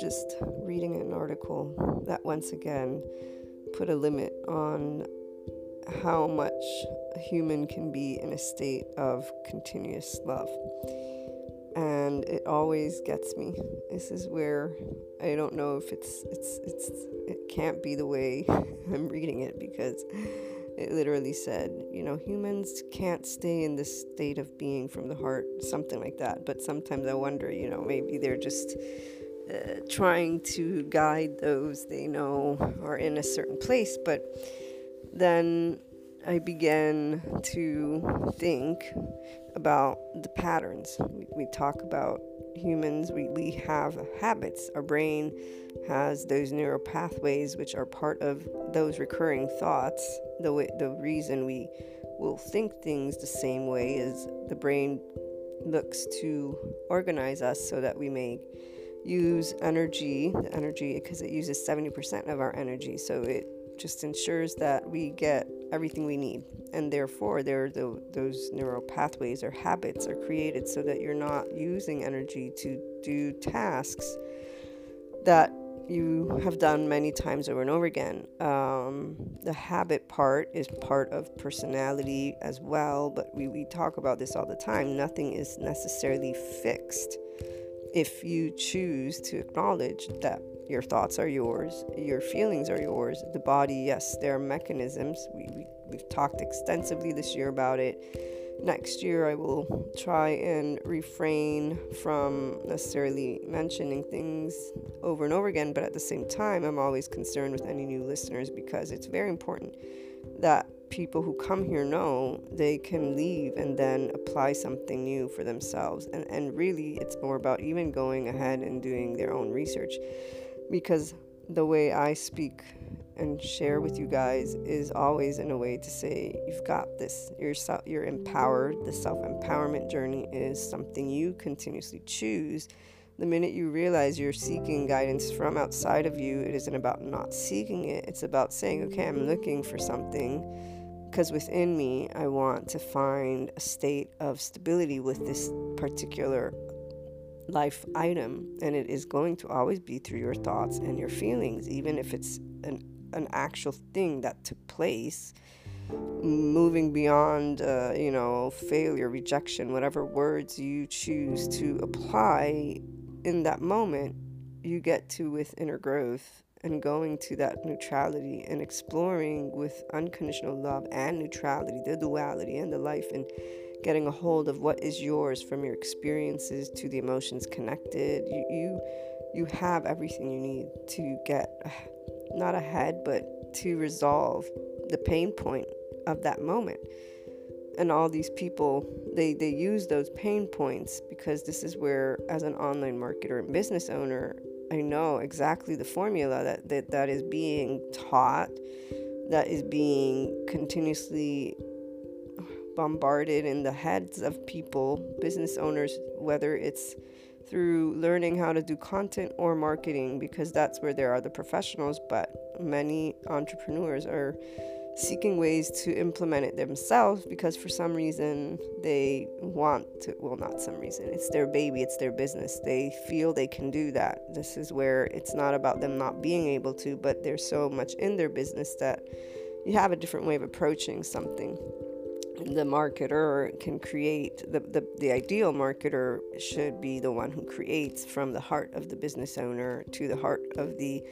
Just reading an article that once again put a limit on how much a human can be in a state of continuous love. And it always gets me. This is where I don't know if it's it's it's it can't be the way I'm reading it because it literally said, you know, humans can't stay in this state of being from the heart, something like that. But sometimes I wonder, you know, maybe they're just uh, trying to guide those they know are in a certain place. But then I began to think about the patterns. We, we talk about humans, we, we have habits. Our brain has those neural pathways, which are part of those recurring thoughts. The, way, the reason we will think things the same way is the brain looks to organize us so that we may use energy, energy, because it uses 70% of our energy. So it just ensures that we get everything we need. And therefore, there the, those neural pathways or habits are created so that you're not using energy to do tasks that you have done many times over and over again. Um, the habit part is part of personality as well, but we, we talk about this all the time. Nothing is necessarily fixed if you choose to acknowledge that your thoughts are yours, your feelings are yours. The body, yes, there are mechanisms. We, we, we've talked extensively this year about it. Next year, I will try and refrain from necessarily mentioning things over and over again, but at the same time, I'm always concerned with any new listeners because it's very important that people who come here know they can leave and then apply something new for themselves. And, and really, it's more about even going ahead and doing their own research. Because the way I speak and share with you guys is always in a way to say you've got this. You're self, you're empowered. The self-empowerment journey is something you continuously choose. The minute you realize you're seeking guidance from outside of you it isn't about not seeking it. It's about saying okay I'm looking for something because within me I want to find a state of stability with this particular life item. And it is going to always be through your thoughts and your feelings even if it's an, an actual thing that took place moving beyond uh, you know failure rejection whatever words you choose to apply in that moment you get to with inner growth and going to that neutrality and exploring with unconditional love and neutrality the duality and the life and getting a hold of what is yours from your experiences to the emotions connected. You you you have everything you need to get not ahead, but to resolve the pain point of that moment. And all these people, they, they use those pain points because this is where, as an online marketer and business owner, I know exactly the formula that, that, that is being taught, that is being continuously bombarded in the heads of people, business owners, whether it's through learning how to do content or marketing, because that's where there are the professionals, but many entrepreneurs are seeking ways to implement it themselves because for some reason they want to well not some reason it's their baby it's their business. They feel they can do that. This is where it's not about them not being able to but there's so much in their business that you have a different way of approaching something. The marketer can create the, the, the ideal marketer should be the one who creates from the heart of the business owner to the heart of the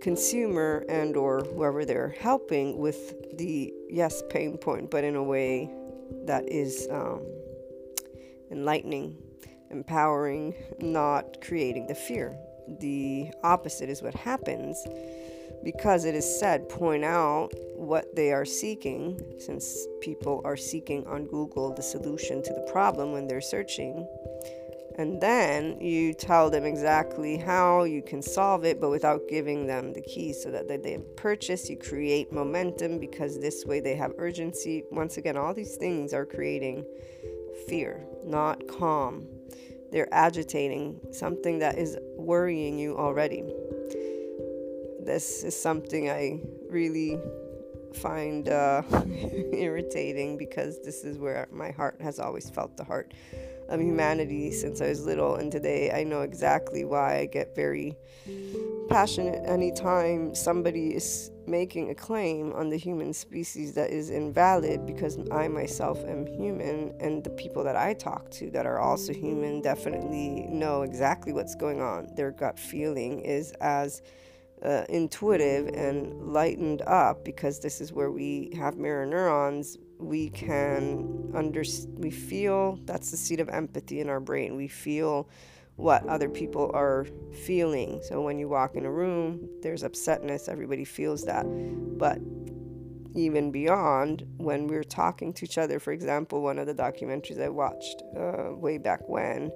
consumer and or whoever they're helping with the yes pain point but in a way that is um, enlightening empowering not creating the fear the opposite is what happens because it is said, point out what they are seeking, since people are seeking on Google the solution to the problem when they're searching. And then you tell them exactly how you can solve it, but without giving them the keys so that they purchase. You create momentum because this way they have urgency. Once again, all these things are creating fear, not calm. They're agitating something that is worrying you already this is something I really find uh, irritating because this is where my heart has always felt the heart of humanity since I was little. And today I know exactly why I get very passionate anytime somebody is making a claim on the human species that is invalid because I myself am human and the people that I talk to that are also human definitely know exactly what's going on. Their gut feeling is as uh, intuitive and lightened up because this is where we have mirror neurons we can under we feel that's the seat of empathy in our brain. We feel what other people are feeling. So when you walk in a room there's upsetness everybody feels that. But even beyond when we're talking to each other for example one of the documentaries i watched uh, way back when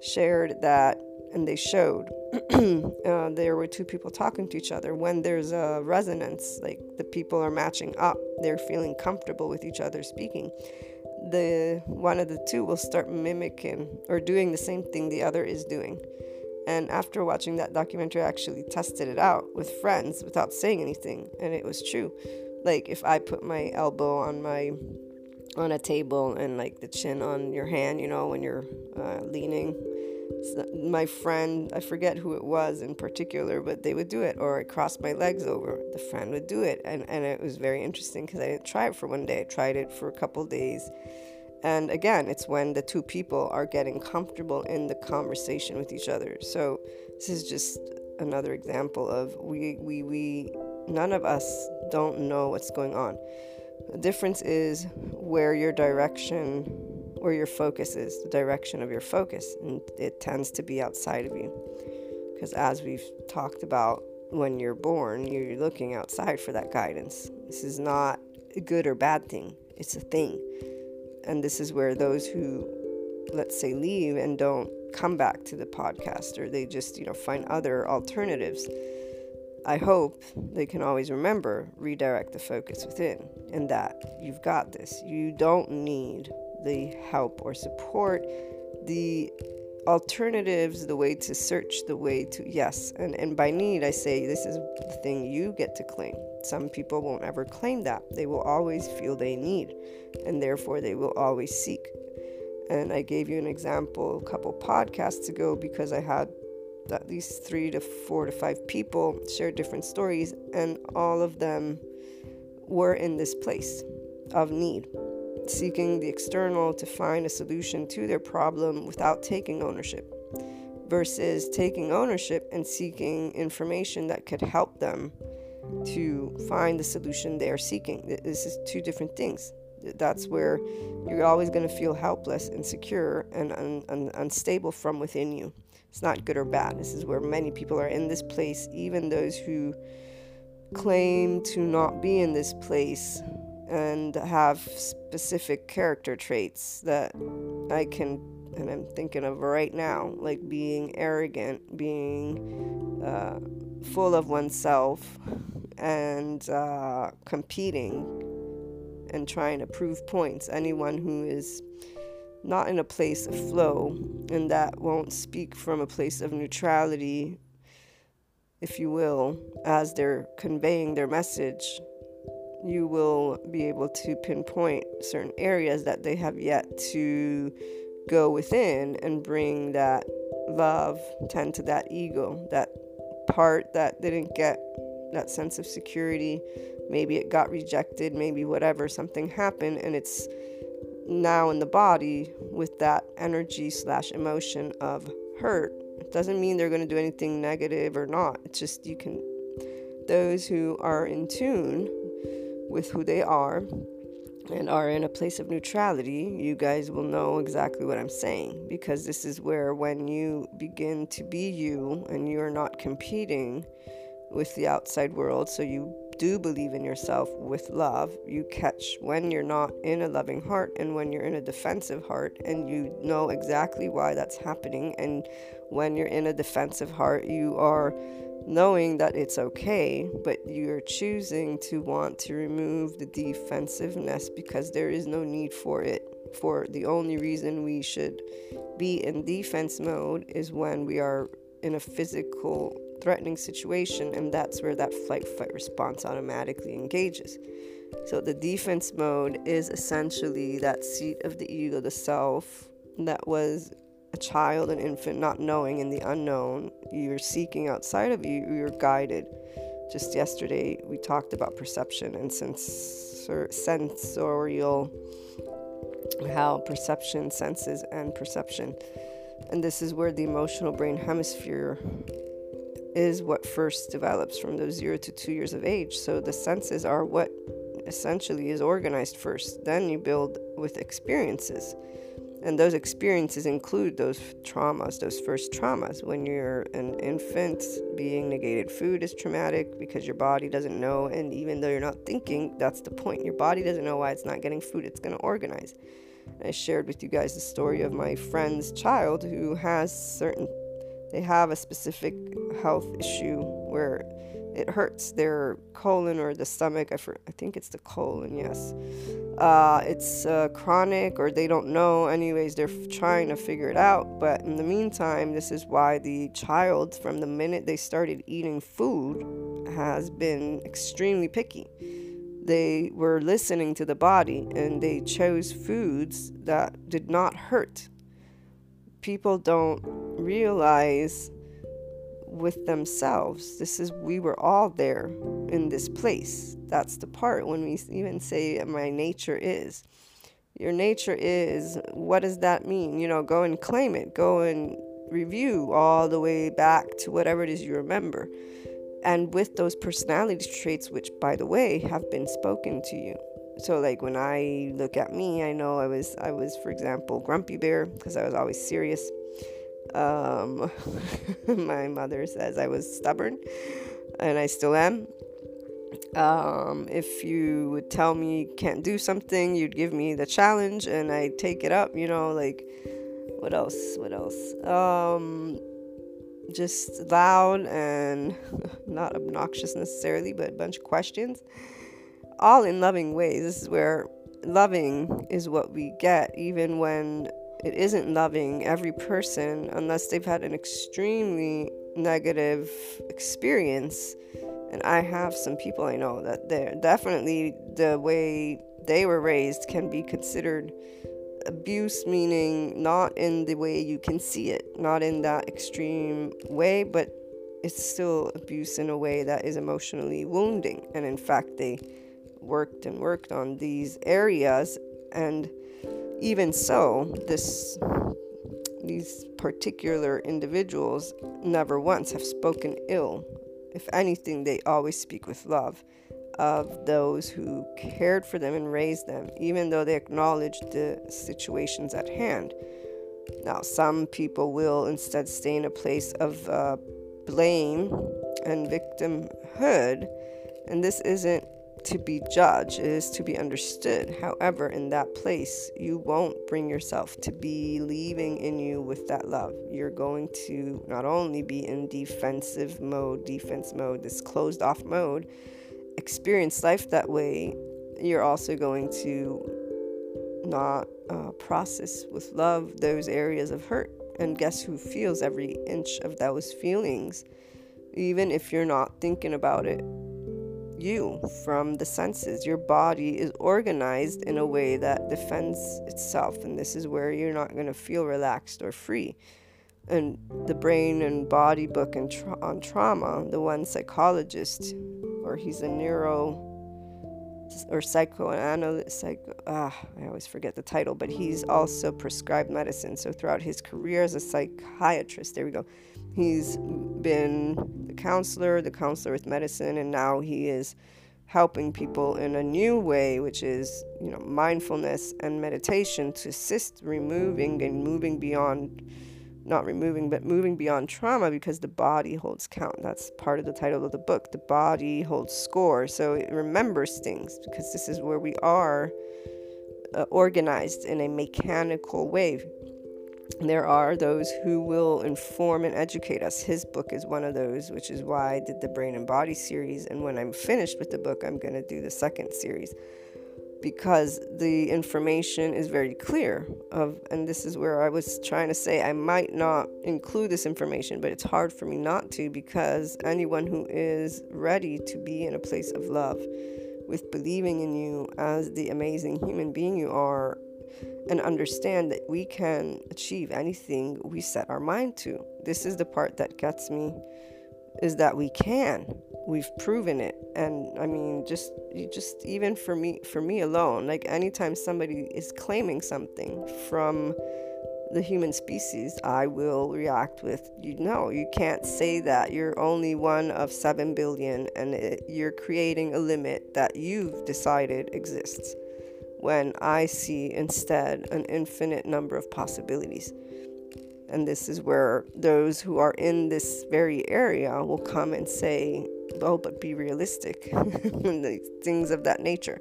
shared that and they showed uh, there were two people talking to each other. When there's a resonance like the people are matching up they're feeling comfortable with each other speaking the one of the two will start mimicking or doing the same thing the other is doing. And after watching that documentary i actually tested it out with friends without saying anything and it was true. Like if i put my elbow on my on a table and like the chin on your hand you know when you're uh, leaning my friend, I forget who it was in particular, but they would do it, or I crossed my legs over. The friend would do it, and, and it was very interesting because I didn't try it for one day. I tried it for a couple days. And again, it's when the two people are getting comfortable in the conversation with each other. So this is just another example of we we we none of us don't know what's going on. The difference is where your direction where your focus is, the direction of your focus, and it tends to be outside of you. Because as we've talked about, when you're born, you're looking outside for that guidance. This is not a good or bad thing, it's a thing. And this is where those who, let's say, leave and don't come back to the podcast or they just, you know, find other alternatives. I hope they can always remember redirect the focus within and that you've got this. You don't need the help or support, the alternatives, the way to search, the way to yes. And and by need I say this is the thing you get to claim. Some people won't ever claim that. They will always feel they need and therefore they will always seek. And I gave you an example a couple podcasts ago because I had at least three to four to five people share different stories, and all of them were in this place of need seeking the external to find a solution to their problem without taking ownership, versus taking ownership and seeking information that could help them to find the solution they are seeking. This is two different things. That's where you're always going to feel helpless, insecure, and un- un- unstable from within you. It's not good or bad. This is where many people are in this place, even those who claim to not be in this place and have specific character traits that I can, and I'm thinking of right now, like being arrogant, being uh, full of oneself, and uh, competing and trying to prove points. Anyone who is not in a place of flow and that won't speak from a place of neutrality, if you will, as they're conveying their message, you will be able to pinpoint certain areas that they have yet to go within and bring that love, tend to that ego, that part that didn't get that sense of security. Maybe it got rejected, maybe whatever, something happened, and it's now in the body with that energy slash emotion of hurt. It doesn't mean they're going to do anything negative or not. It's just you can, those who are in tune with who they are and are in a place of neutrality, you guys will know exactly what I'm saying because this is where when you begin to be you and you're not competing with the outside world, so you do believe in yourself with love, you catch when you're not in a loving heart and when you're in a defensive heart, and you know exactly why that's happening. And when you're in a defensive heart, you are knowing that it's okay, but you're choosing to want to remove the defensiveness because there is no need for it. For the only reason we should be in defense mode is when we are in a physical threatening situation, and that's where that flight fight response automatically engages. So, the defense mode is essentially that seat of the ego, the self, that was a child, an infant, not knowing in the unknown. You're seeking outside of you, you're guided. Just yesterday, we talked about perception and sensor, sensorial, how perception, senses, and perception. And this is where the emotional brain hemisphere is what first develops from those zero to two years of age. So the senses are what essentially is organized first. Then you build with experiences. And those experiences include those traumas, those first traumas. When you're an infant, being negated food is traumatic because your body doesn't know. And even though you're not thinking, that's the point. Your body doesn't know why it's not getting food, it's going to organize. I shared with you guys the story of my friend's child who has certain they have a specific health issue where it hurts their colon or the stomach. I, for, I think it's the colon, yes. Uh, it's uh, chronic or they don't know. Anyways, they're f- trying to figure it out. But in the meantime, this is why the child, from the minute they started eating food, has been extremely picky. They were listening to the body and they chose foods that did not hurt people don't realize with themselves. This is, we were all there in this place. That's the part when we even say, My nature is. Your nature is, what does that mean? You know, go and claim it, go and review all the way back to whatever it is you remember. And with those personality traits, which, by the way, have been spoken to you so like when i look at me i know i was i was for example grumpy bear because i was always serious um, my mother says i was stubborn and i still am. Um, if you would tell me you can't do something you'd give me the challenge and i take it up you know like what else what else? Um, just loud and not obnoxious necessarily but a bunch of questions. All in loving ways. This is where loving is what we get, even when it isn't loving every person, unless they've had an extremely negative experience. And I have some people I know that they're definitely the way they were raised can be considered abuse, meaning not in the way you can see it, not in that extreme way, but it's still abuse in a way that is emotionally wounding. And in fact, they worked and worked on these areas and even so this these particular individuals never once have spoken ill if anything they always speak with love of those who cared for them and raised them, even though they acknowledged the situations at hand. Now, some people will instead stay in a place of uh, blame and victimhood, and this isn't to be judged, it is to be understood. However, in that place, you won't bring yourself to be believing in you with that love. You're going to not only be in defensive mode, defense mode, this closed off mode, experience life that way, you're also going to not uh, process with love those areas of hurt. And guess who feels every inch of those feelings? Even if you're not thinking about it, you from the senses. Your body is organized in a way that defends itself, and this is where you're not going to feel relaxed or free. And the brain and body book and tra- on trauma, the one psychologist, or he's a neuro or psychoanalyst, psycho, ah, I always forget the title, but he's also prescribed medicine. So throughout his career as a psychiatrist, there we go, he's been the counselor, the counselor with medicine, and now he is helping people in a new way, which is, you know, mindfulness and meditation to assist removing and moving beyond not removing, but moving beyond trauma because the body holds count. That's part of the title of the book. The body holds score. So it remembers things because this is where we are uh, organized in a mechanical way. There are those who will inform and educate us. His book is one of those, which is why I did the Brain and Body series. And when I'm finished with the book, I'm going to do the second series because the information is very clear of and this is where I was trying to say I might not include this information but it's hard for me not to because anyone who is ready to be in a place of love with believing in you as the amazing human being you are and understand that we can achieve anything we set our mind to. This is the part that gets me is that we can. We've proven it. And i mean just just even for me for me alone like anytime somebody is claiming something from the human species i will react with you know you can't say that you're only one of 7 billion and it, you're creating a limit that you've decided exists when i see instead an infinite number of possibilities and this is where those who are in this very area will come and say, oh, but be realistic, and things of that nature.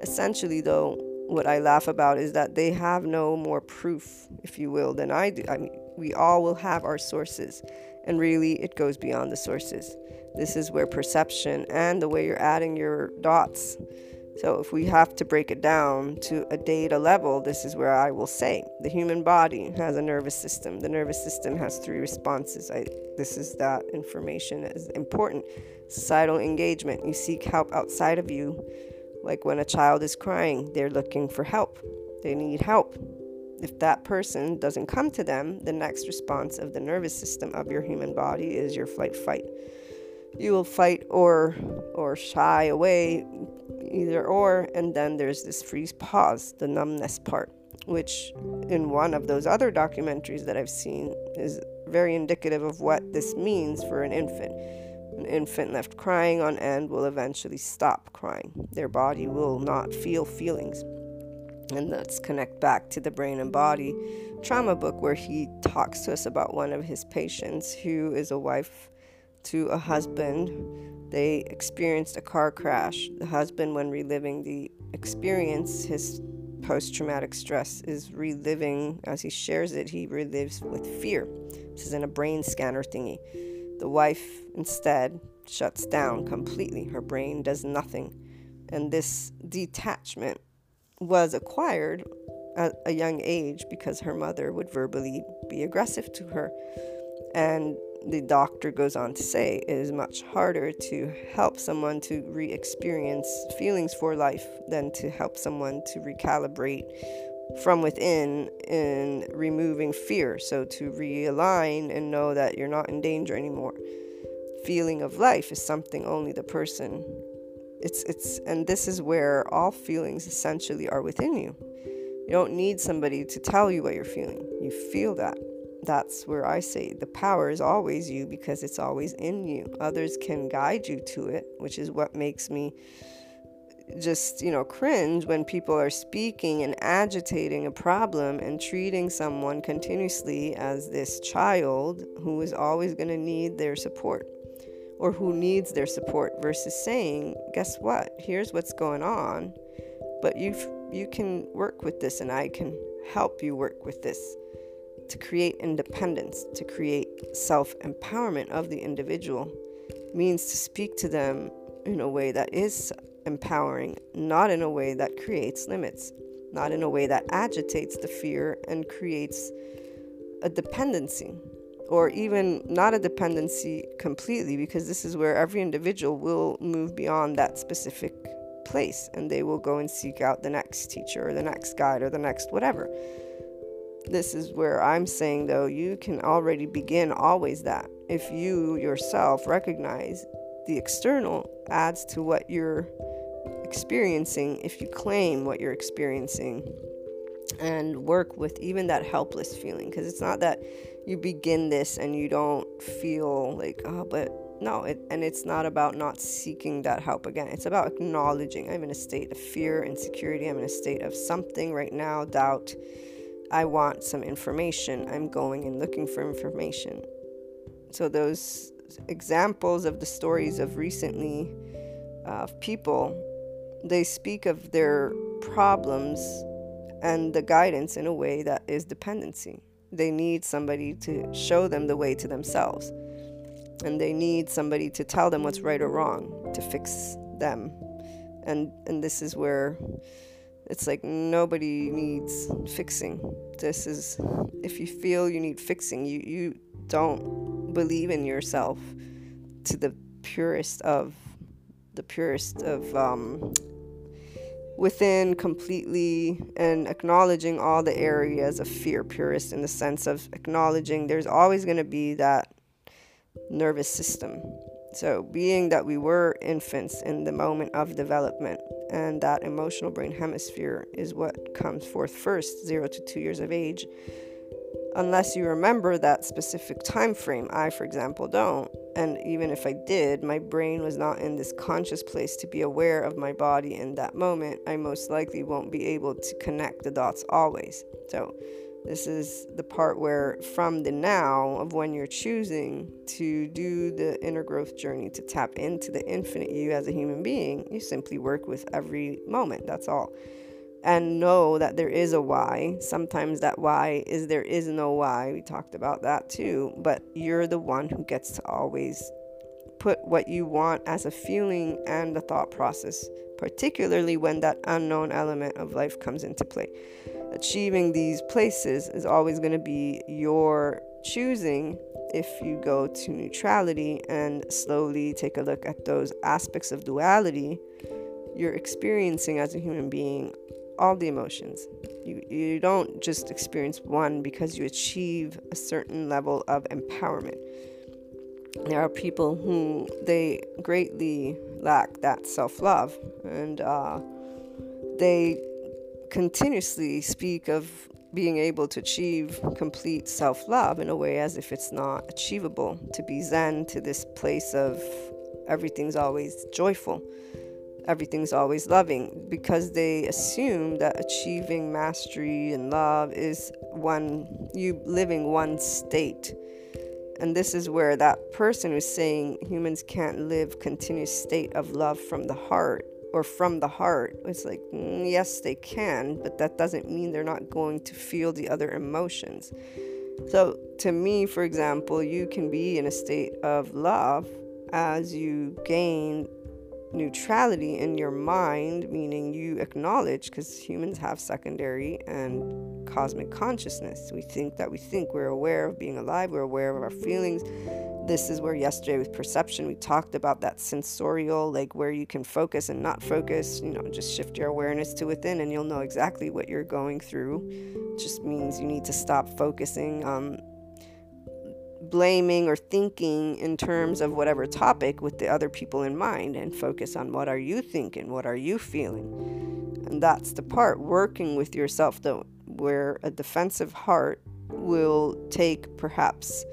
Essentially, though, what I laugh about is that they have no more proof, if you will, than I do. I mean, we all will have our sources, and really, it goes beyond the sources. This is where perception and the way you're adding your dots so, if we have to break it down to a data level, this is where I will say the human body has a nervous system. The nervous system has three responses. I, this is that information is important. Societal engagement. You seek help outside of you. Like when a child is crying, they're looking for help, they need help. If that person doesn't come to them, the next response of the nervous system of your human body is your flight fight you will fight or or shy away either or and then there's this freeze pause the numbness part which in one of those other documentaries that I've seen is very indicative of what this means for an infant an infant left crying on end will eventually stop crying their body will not feel feelings and let's connect back to the brain and body trauma book where he talks to us about one of his patients who is a wife to a husband. They experienced a car crash. The husband, when reliving the experience, his post traumatic stress is reliving, as he shares it, he relives with fear. This is in a brain scanner thingy. The wife instead shuts down completely. Her brain does nothing. And this detachment was acquired at a young age because her mother would verbally be aggressive to her. And the doctor goes on to say it is much harder to help someone to re experience feelings for life than to help someone to recalibrate from within in removing fear. So to realign and know that you're not in danger anymore. Feeling of life is something only the person it's it's and this is where all feelings essentially are within you. You don't need somebody to tell you what you're feeling. You feel that that's where I say the power is always you because it's always in you. Others can guide you to it, which is what makes me just, you know, cringe when people are speaking and agitating a problem and treating someone continuously as this child who is always going to need their support or who needs their support versus saying, guess what? Here's what's going on, but you you can work with this and I can help you work with this to create independence, to create self-empowerment of the individual means to speak to them in a way that is empowering, not in a way that creates limits, not in a way that agitates the fear and creates a dependency, or even not a dependency completely, because this is where every individual will move beyond that specific place and they will go and seek out the next teacher or the next guide or the next whatever. This is where I'm saying, though, you can already begin always that. If you yourself recognize the external adds to what you're experiencing if you claim what you're experiencing and work with even that helpless feeling because it's not that you begin this and you don't feel like oh but no it, and it's not about not seeking that help again. It's about acknowledging. I'm in a state of fear insecurity. I'm in a state of something right now doubt i want some information i'm going and looking for information so those examples of the stories of recently uh, people they speak of their problems and the guidance in a way that is dependency. They need somebody to show them the way to themselves. And they need somebody to tell them what's right or wrong, to fix them. And and this is where it's like nobody needs fixing. This is if you feel you need fixing, you you don't believe in yourself to the purest of the purest of um, within completely and acknowledging all the areas of fear purist in the sense of acknowledging there's always going to be that nervous system so being that we were infants in the moment of development and that emotional brain hemisphere is what comes forth first 0 to 2 years of age unless you remember that specific time frame. I, for example, don't. And even if I did, my brain was not in this conscious place to be aware of my body in that moment. I most likely won't be able to connect the dots always. So, this is the part where, from the now of when you're choosing to do the inner growth journey, to tap into the infinite you as a human being, you simply work with every moment. That's all and know that there is a why. Sometimes that why is there is no why. We talked about that too. But you're the one who gets to always put what you want as a feeling and a thought process, particularly when that unknown element of life comes into play. Achieving these places is always going to be your choosing if you go to neutrality and slowly take a look at those aspects of duality you're experiencing as a human being all the emotions. You, you don't just experience one because you achieve a certain level of empowerment. There are people who they greatly lack that self love, and uh, they continuously speak of being able to achieve complete self love in a way as if it's not achievable. To be Zen to this place of everything's always joyful everything's always loving because they assume that achieving mastery and love is one you living one state and this is where that person who's saying humans can't live continuous state of love from the heart or from the heart it's like mm, yes they can but that doesn't mean they're not going to feel the other emotions. So to me for example you can be in a state of love as you gain neutrality in your mind, meaning you acknowledge, because humans have secondary and cosmic consciousness. We think that we think we're aware of being alive, we're aware of our feelings. This is where yesterday with perception we talked about that sensorial, like where you can focus and not focus. You know, just shift your awareness to within, and you'll know exactly what you're going through. It just means you need to stop focusing on blaming or thinking in terms of whatever topic with the other people in mind and focus on what are you thinking what are you feeling and that's the part working with yourself though where a defensive heart will take perhaps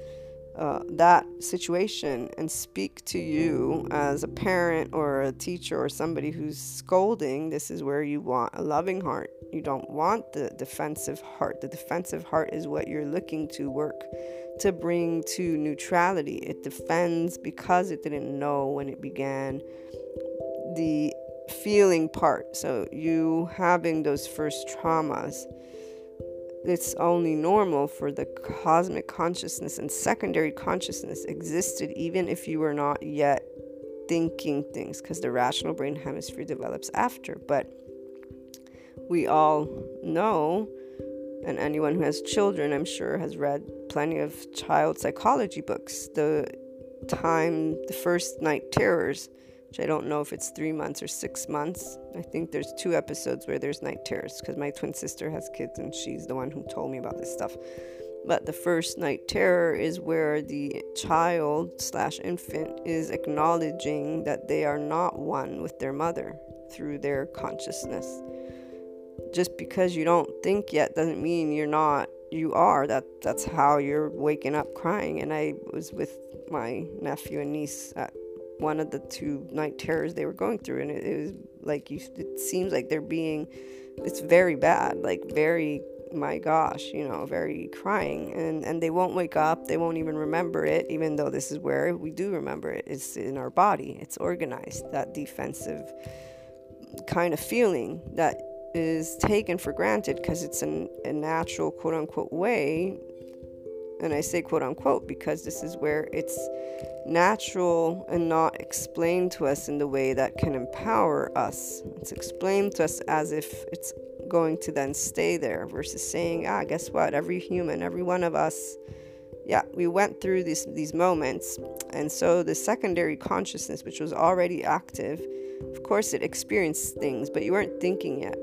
uh, that situation and speak to you as a parent or a teacher or somebody who's scolding, this is where you want a loving heart. You don't want the defensive heart. The defensive heart is what you're looking to work to bring to neutrality. It defends because it didn't know when it began the feeling part. So, you having those first traumas it's only normal for the cosmic consciousness and secondary consciousness existed even if you were not yet thinking things because the rational brain hemisphere develops after but we all know and anyone who has children i'm sure has read plenty of child psychology books the time the first night terrors which I don't know if it's three months or six months. I think there's two episodes where there's night terrors because my twin sister has kids and she's the one who told me about this stuff. But the first night terror is where the child slash infant is acknowledging that they are not one with their mother through their consciousness. Just because you don't think yet doesn't mean you're not. You are. That that's how you're waking up crying. And I was with my nephew and niece at one of the two night terrors they were going through and it, it was like you it seems like they're being it's very bad like very my gosh you know very crying and and they won't wake up they won't even remember it even though this is where we do remember it it's in our body it's organized that defensive kind of feeling that is taken for granted because it's an, a natural quote unquote way and I say quote unquote because this is where it's natural and not explained to us in the way that can empower us. It's explained to us as if it's going to then stay there versus saying, ah, guess what? Every human, every one of us, yeah, we went through these these moments. And so the secondary consciousness, which was already active, of course it experienced things, but you weren't thinking yet.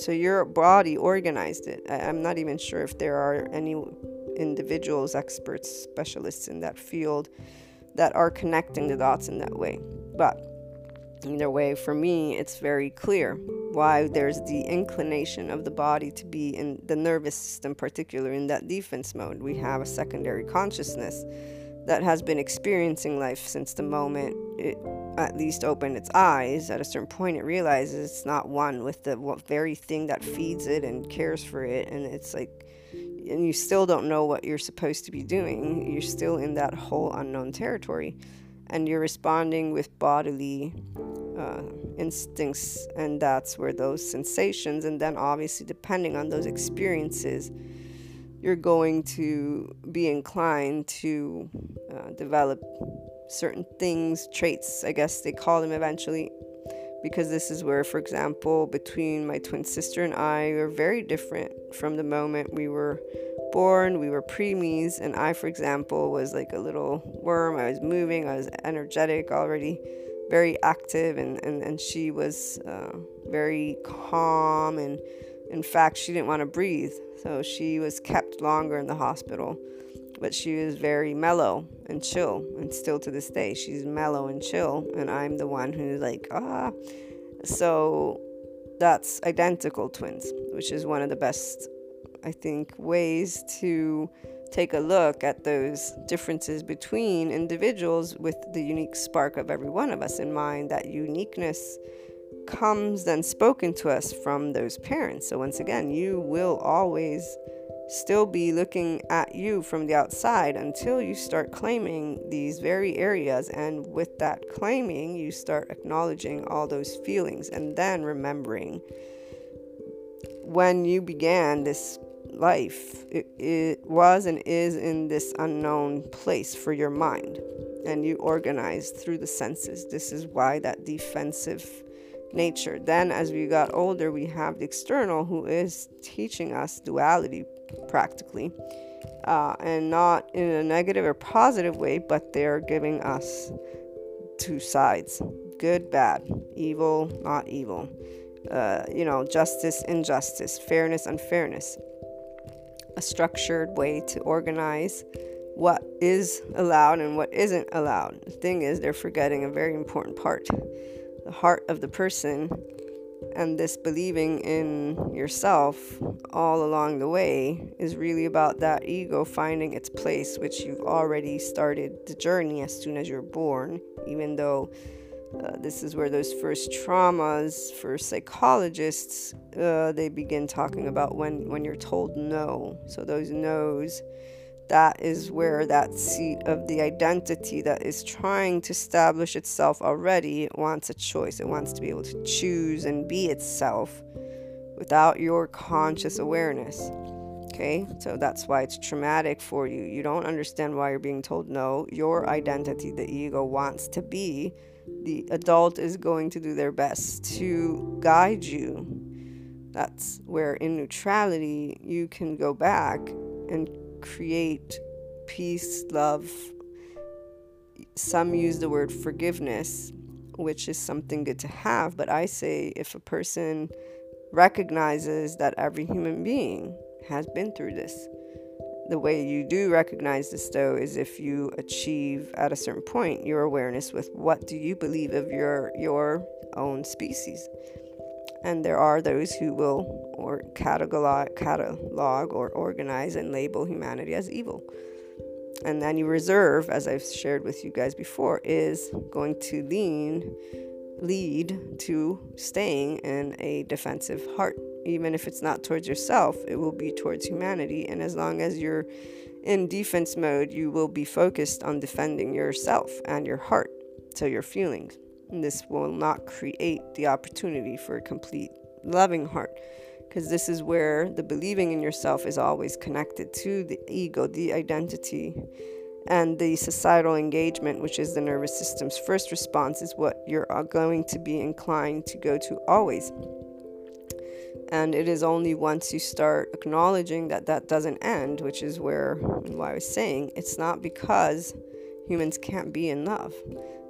So your body organized it. I, I'm not even sure if there are any individuals, experts, specialists in that field that are connecting the dots in that way. But either way, for me, it's very clear why there's the inclination of the body to be in the nervous system, particularly in that defense mode. We have a secondary consciousness that has been experiencing life since the moment it at least opened its eyes. At a certain point, it realizes it's not one with the very thing that feeds it and cares for it, and it's like and you still don't know what you're supposed to be doing, you're still in that whole unknown territory. And you're responding with bodily uh, instincts, and that's where those sensations, and then obviously, depending on those experiences, you're going to be inclined to uh, develop certain things, traits, I guess they call them eventually, because this is where, for example, between my twin sister and I, we are very different from the moment we were born. We were preemies, and I, for example, was like a little worm. I was moving, I was energetic, already very active, and, and, and she was uh, very calm. And in fact, she didn't want to breathe, so she was kept longer in the hospital. But she was very mellow and chill, and still to this day, she's mellow and chill, and I'm the one who's like, ah. So that's identical twins, which is one of the best I think, ways to take a look at those differences between individuals with the unique spark of every one of us in mind. That uniqueness comes then spoken to us from those parents. So, once again, you will always still be looking at you from the outside until you start claiming these very areas. And with that claiming, you start acknowledging all those feelings and then remembering when you began this life it, it was and is in this unknown place for your mind and you organize through the senses this is why that defensive nature then as we got older we have the external who is teaching us duality practically uh, and not in a negative or positive way but they're giving us two sides good bad evil not evil uh, you know justice injustice fairness unfairness a structured way to organize what is allowed and what isn't allowed. The thing is, they're forgetting a very important part. The heart of the person and this believing in yourself all along the way is really about that ego finding its place, which you've already started the journey as soon as you're born, even though uh, this is where those first traumas for psychologists uh, they begin talking about when when you're told no. So those no's that is where that seat of the identity that is trying to establish itself already wants a choice. It wants to be able to choose and be itself without your conscious awareness. Okay, so that's why it's traumatic for you. You don't understand why you're being told no. Your identity, the ego, wants to be. The adult is going to do their best to guide you. That's where in neutrality you can go back and create peace, love. Some use the word forgiveness, which is something good to have, but I say if a person recognizes that every human being has been through this, the way you do recognize this though is if you achieve at a certain point your awareness with what do you believe of your your own species and there are those who will or catalog, catalog or organize and label humanity as evil. And then you reserve, as I've shared with you guys before, is going to lean, lead to staying in a defensive heart. Even if it's not towards yourself, it will be towards humanity. And as long as you're in defense mode, you will be focused on defending yourself and your heart, so your feelings. This will not create the opportunity for a complete loving heart because this is where the believing in yourself is always connected to the ego, the identity, and the societal engagement, which is the nervous system's first response, is what you're going to be inclined to go to always. And it is only once you start acknowledging that that doesn't end, which is where, why I was saying, it's not because humans can't be in love.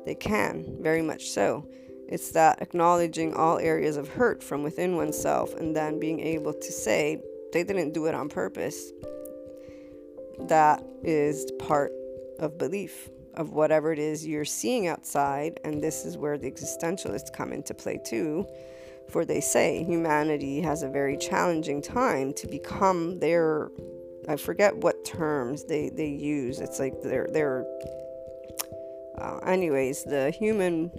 They can, very much so. It's that acknowledging all areas of hurt from within oneself and then being able to say, they didn't do it on purpose. That is part of belief of whatever it is you're seeing outside. And this is where the existentialists come into play too. For they say humanity has a very challenging time to become their I forget what terms they, they use. It's like they're they're uh, anyways, the human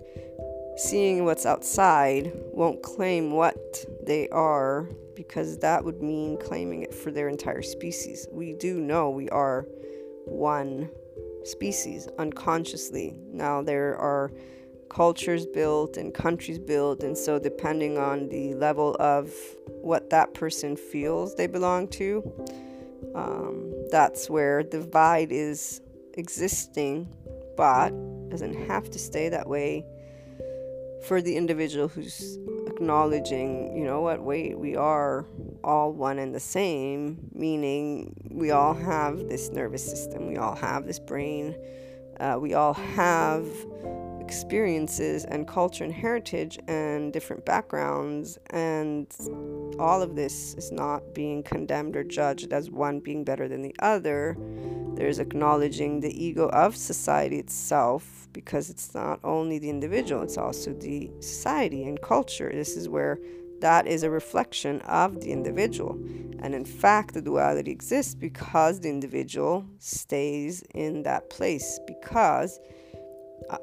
seeing what's outside won't claim what they are because that would mean claiming it for their entire species. We do know we are one species unconsciously. Now, there are cultures built and countries built, and so depending on the level of what that person feels they belong to, um, that's where divide is existing but doesn't have to stay that way for the individual who's acknowledging, you know what, wait, we are all one and the same, meaning we all have this nervous system, we all have this brain, uh, we all have experiences and culture and heritage and different backgrounds, and all of this is not being condemned or judged as one being better than the other. There's acknowledging the ego of society itself because it's not only the individual, it's also the society and culture. This is where that is a reflection of the individual. And in fact, the duality exists because the individual stays in that place, because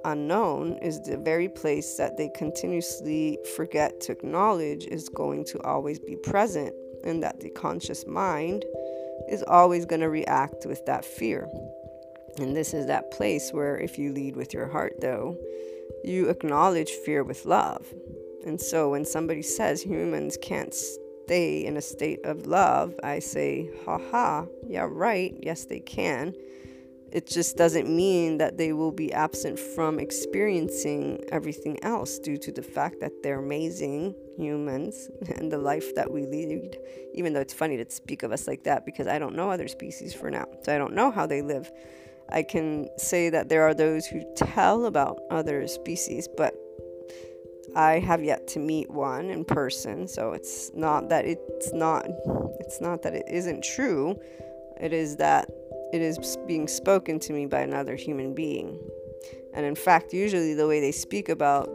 unknown is the very place that they continuously forget to acknowledge is going to always be present, and that the conscious mind is always going to react with that fear. And this is that place where, if you lead with your heart, though, you acknowledge fear with love. And so, when somebody says humans can't stay in a state of love, I say, ha ha, yeah, right, yes, they can it just doesn't mean that they will be absent from experiencing everything else due to the fact that they're amazing humans and the life that we lead. Even though it's funny to speak of us like that because I don't know other species for now. So I don't know how they live. I can say that there are those who tell about other species, but I have yet to meet one in person. So it's not that it's not it's not that it isn't true. It is that it is being spoken to me by another human being. And in fact, usually the way they speak about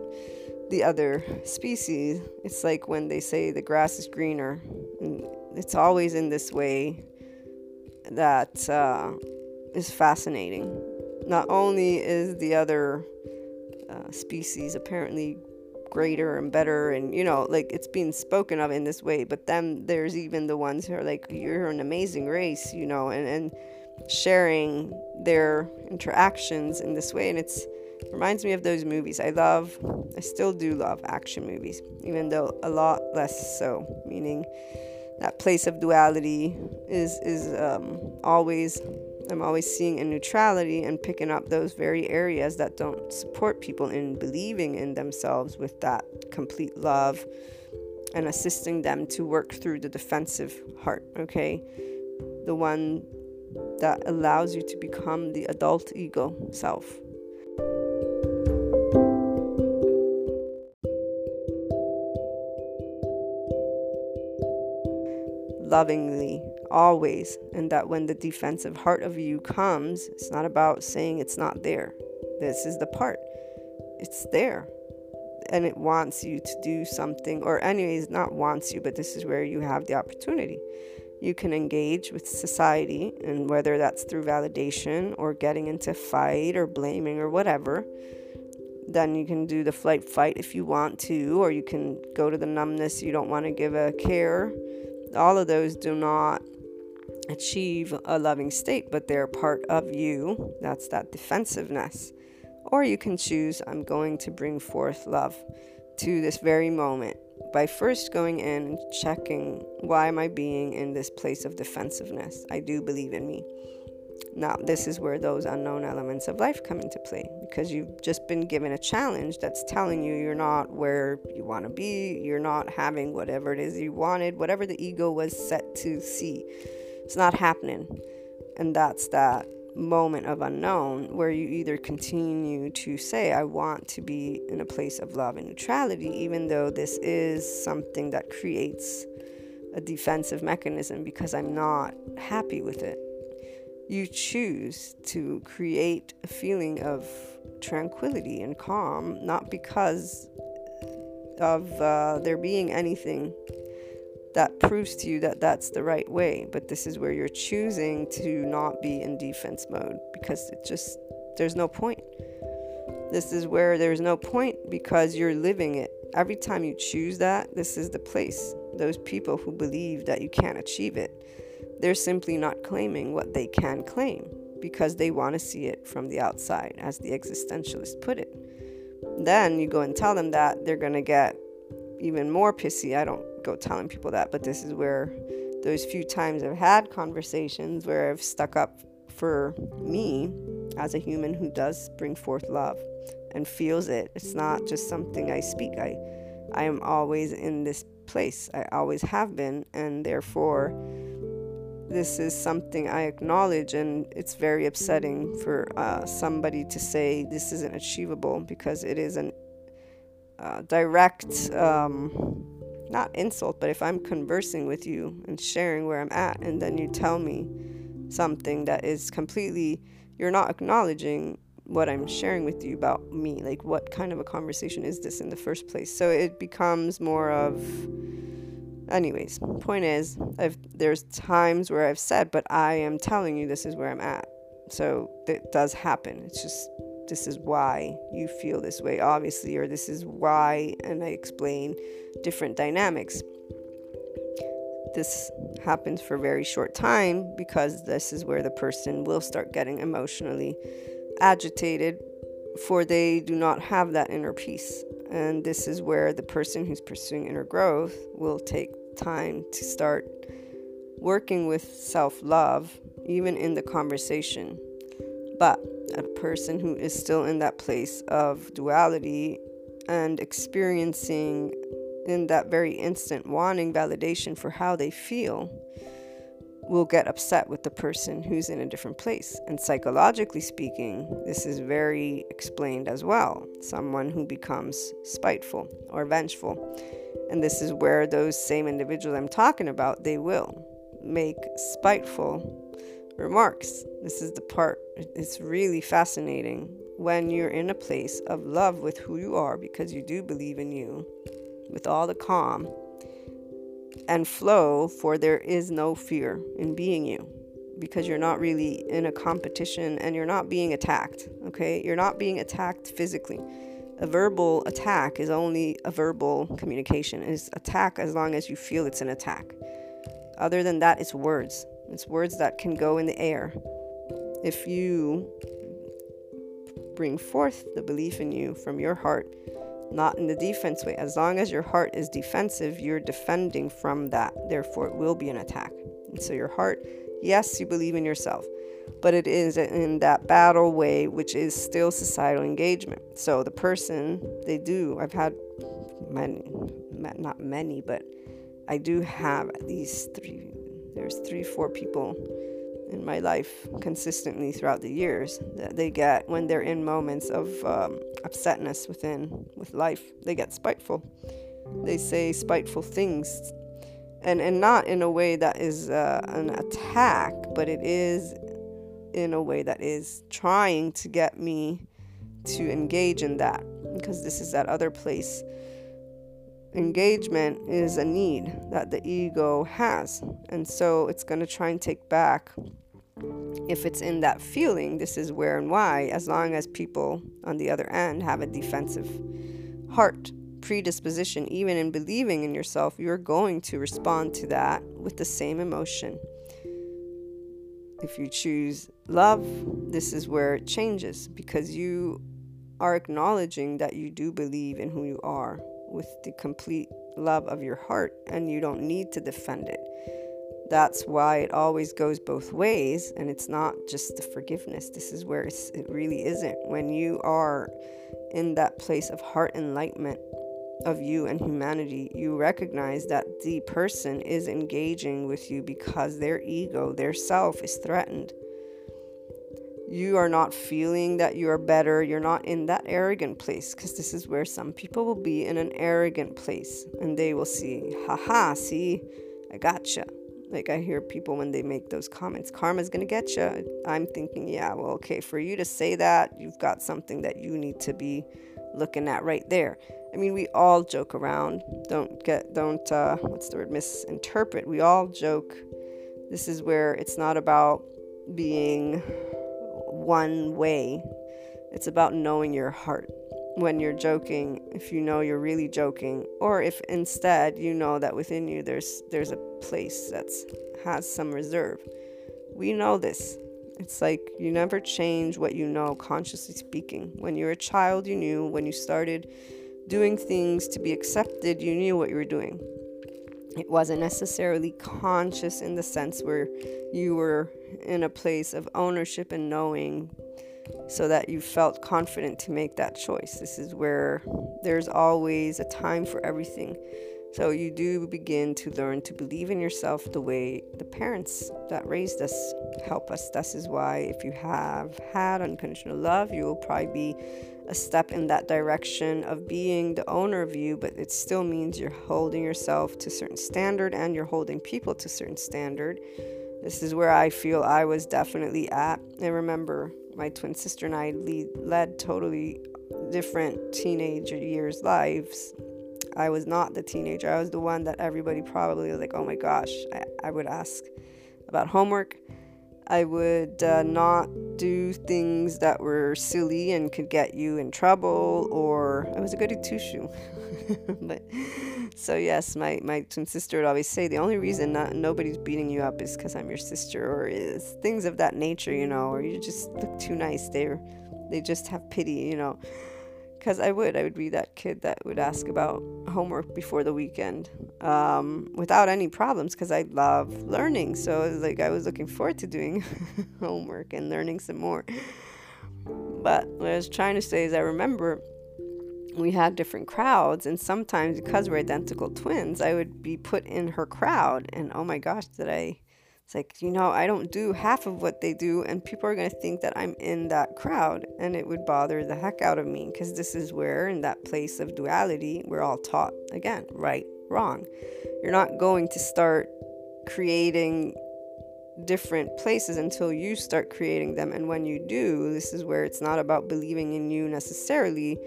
the other species. It's like when they say the grass is greener. And it's always in this way that uh, is fascinating. Not only is the other uh, species apparently greater and better and you know like it's being spoken of in this way but then there's even the ones who are like you're an amazing race you know and and sharing their interactions in this way and it's reminds me of those movies i love i still do love action movies even though a lot less so meaning that place of duality is is um, always I'm always seeing a neutrality and picking up those very areas that don't support people in believing in themselves with that complete love and assisting them to work through the defensive heart, okay? The one that allows you to become the adult ego self. lovingly always and that when the defensive heart of you comes it's not about saying it's not there. This is the part. It's there. And it wants you to do something or anyways not wants you but this is where you have the opportunity you can engage with society and whether that's through validation or getting into fight or blaming or whatever then you can do the flight fight if you want to or you can go to the numbness you don't want to give a care all of those do not achieve a loving state, but they're part of you. That's that defensiveness. Or you can choose, I'm going to bring forth love to this very moment by first going in and checking why am I being in this place of defensiveness? I do believe in me. Now, this is where those unknown elements of life come into play because you've just been given a challenge that's telling you you're not where you want to be, you're not having whatever it is you wanted, whatever the ego was set to see. It's not happening. And that's that moment of unknown where you either continue to say, I want to be in a place of love and neutrality, even though this is something that creates a defensive mechanism because I'm not happy with it. You choose to create a feeling of tranquility and calm, not because of uh, there being anything that proves to you that that's the right way, but this is where you're choosing to not be in defense mode because it just, there's no point. This is where there's no point because you're living it. Every time you choose that, this is the place. Those people who believe that you can't achieve it they're simply not claiming what they can claim because they want to see it from the outside, as the existentialist put it. Then you go and tell them that, they're going to get even more pissy. I don't go telling people that, but this is where those few times I've had conversations where I've stuck up for me as a human who does bring forth love and feels it. It's not just something I speak. I I am always in this place. I always have been and therefore this is something I acknowledge, and it's very upsetting for uh, somebody to say this isn't achievable because it is a uh, direct, um, not insult, but if I'm conversing with you and sharing where I'm at, and then you tell me something that is completely, you're not acknowledging what I'm sharing with you about me. Like, what kind of a conversation is this in the first place? So it becomes more of, Anyways, point is, I've, there's times where I've said, but I am telling you this is where I'm at. So it does happen. It's just this is why you feel this way, obviously, or this is why, and I explain different dynamics. This happens for a very short time because this is where the person will start getting emotionally agitated, for they do not have that inner peace. And this is where the person who's pursuing inner growth will take time to start working with self love, even in the conversation. But a person who is still in that place of duality and experiencing in that very instant wanting validation for how they feel will get upset with the person who's in a different place. And psychologically speaking, this is very explained as well. Someone who becomes spiteful or vengeful and this is where those same individuals I'm talking about, they will make spiteful remarks. This is the part, it's really fascinating when you're in a place of love with who you are because you do believe in you, with all the calm and flow, for there is no fear in being you because you're not really in a competition and you're not being attacked, okay? You're not being attacked physically. A verbal attack is only a verbal communication. It's attack as long as you feel it's an attack. Other than that, it's words. It's words that can go in the air. If you bring forth the belief in you from your heart, not in the defense way. As long as your heart is defensive, you're defending from that. Therefore, it will be an attack. And so, your heart, yes, you believe in yourself, but it is in that battle way, which is still societal engagement. So, the person, they do, I've had many, not many, but I do have at least three, there's three, four people in my life consistently throughout the years that they get when they're in moments of um, upsetness within with life they get spiteful. They say spiteful things and and not in a way that is uh, an attack but it is in a way that is trying to get me to engage in that because this is that other place engagement is a need that the ego has. And so it's going to try and take back. If it's in that feeling, this is where and why, as long as people on the other end have a defensive heart predisposition, even in believing in yourself, you're going to respond to that with the same emotion. If you choose love, this is where it changes because you are acknowledging that you do believe in who you are with the complete love of your heart and you don't need to defend it. That's why it always goes both ways and it's not just the forgiveness. This is where it really isn't. When you are in that place of heart enlightenment of you and humanity, you recognize that the person is engaging with you because their ego, their self is threatened you are not feeling that you are better. You're not in that arrogant place because this is where some people will be in an arrogant place and they will see, haha, see, I gotcha. Like I hear people when they make those comments, karma's gonna get you. I'm thinking, yeah, well, okay, for you to say that, you've got something that you need to be looking at right there. I mean, we all joke around. Don't get, don't, uh, what's the word, misinterpret. We all joke. This is where it's not about being one way. It's about knowing your heart. When you're joking, if you know you're really joking, or if instead you know that within you there's there's a place that's has some reserve. We know this. It's like you never change what you know consciously speaking. When you're a child, you knew. When you started doing things to be accepted, you knew what you were doing. It wasn't necessarily conscious in the sense where you were in a place of ownership and knowing so that you felt confident to make that choice. This is where there's always a time for everything. So you do begin to learn to believe in yourself the way the parents that raised us help us. This is why if you have had unconditional love, you will probably be a step in that direction of being the owner of you, but it still means you're holding yourself to certain standard and you're holding people to certain standard. This is where I feel I was definitely at. I remember my twin sister and I lead, led totally different teenager years lives. I was not the teenager. I was the one that everybody probably was like, oh my gosh, I, I would ask about homework. I would uh, not do things that were silly and could get you in trouble, or I was a goody two shoe. but so yes, my my twin sister would always say the only reason not nobody's beating you up is because I'm your sister, or is things of that nature, you know, or you just look too nice. They they just have pity, you know because I would. I would be that kid that would ask about homework before the weekend um, without any problems because I love learning. So it was like I was looking forward to doing homework and learning some more. But what I was trying to say is, I remember we had different crowds, and sometimes because we're identical twins, I would be put in her crowd, and oh my gosh, did I it's like, you know, I don't do half of what they do, and people are going to think that I'm in that crowd, and it would bother the heck out of me because this is where, in that place of duality, we're all taught again right, wrong. You're not going to start creating different places until you start creating them. And when you do, this is where it's not about believing in you necessarily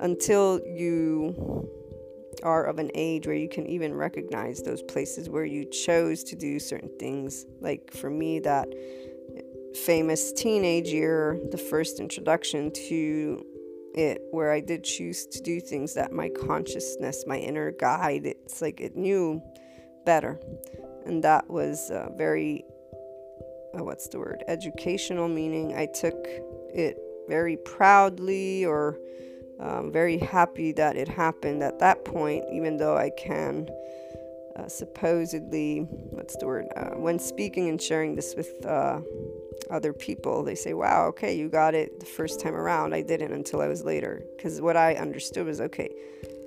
until you are of an age where you can even recognize those places where you chose to do certain things. Like for me, that famous teenage year, the first introduction to it, where I did choose to do things that my consciousness, my inner guide, it's like it knew better. And that was very, uh, what's the word, educational, meaning I took it very proudly or um, very happy that it happened at that point, even though I can uh, supposedly, what's the word, uh, when speaking and sharing this with uh, other people, they say, wow, okay, you got it the first time around. I didn't until I was later. Because what I understood was, okay,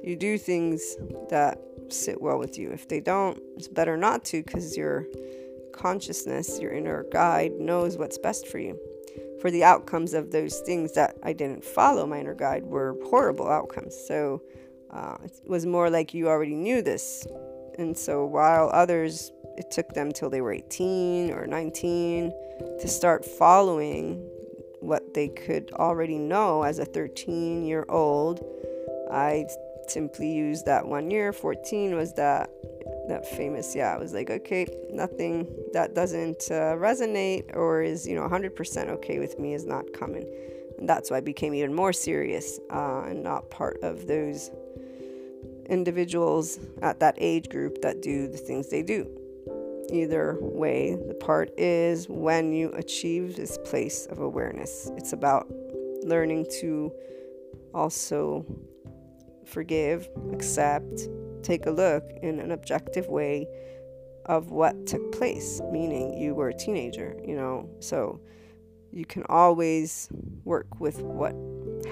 you do things that sit well with you. If they don't, it's better not to because your consciousness, your inner guide, knows what's best for you. For the outcomes of those things that I didn't follow, my inner guide were horrible outcomes. So uh, it was more like you already knew this. And so while others, it took them till they were 18 or 19 to start following what they could already know as a 13 year old, I simply used that one year. 14 was that that famous. Yeah, I was like, okay, nothing that doesn't uh, resonate or is you know 100% okay with me is not coming. And that's why I became even more serious uh, and not part of those individuals at that age group that do the things they do. Either way, the part is when you achieve this place of awareness. It's about learning to also forgive, accept, take a look in an objective way of what took place, meaning you were a teenager, you know. So you can always work with what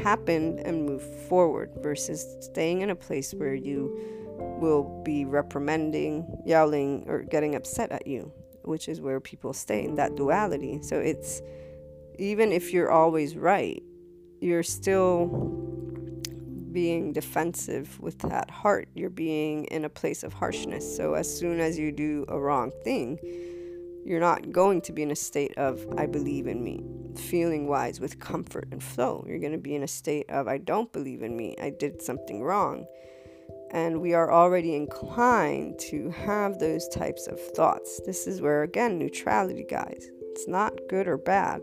happened and move forward versus staying in a place where you will be reprimanding, yelling, or getting upset at you, which is where people stay in that duality. So it's even if you're always right, you're still being defensive with that heart. You're being in a place of harshness. So as soon as you do a wrong thing, you're not going to be in a state of, I believe in me, feeling wise with comfort and flow. You're going to be in a state of, I don't believe in me. I did something wrong. And we are already inclined to have those types of thoughts. This is where, again, neutrality, guys. It's not good or bad.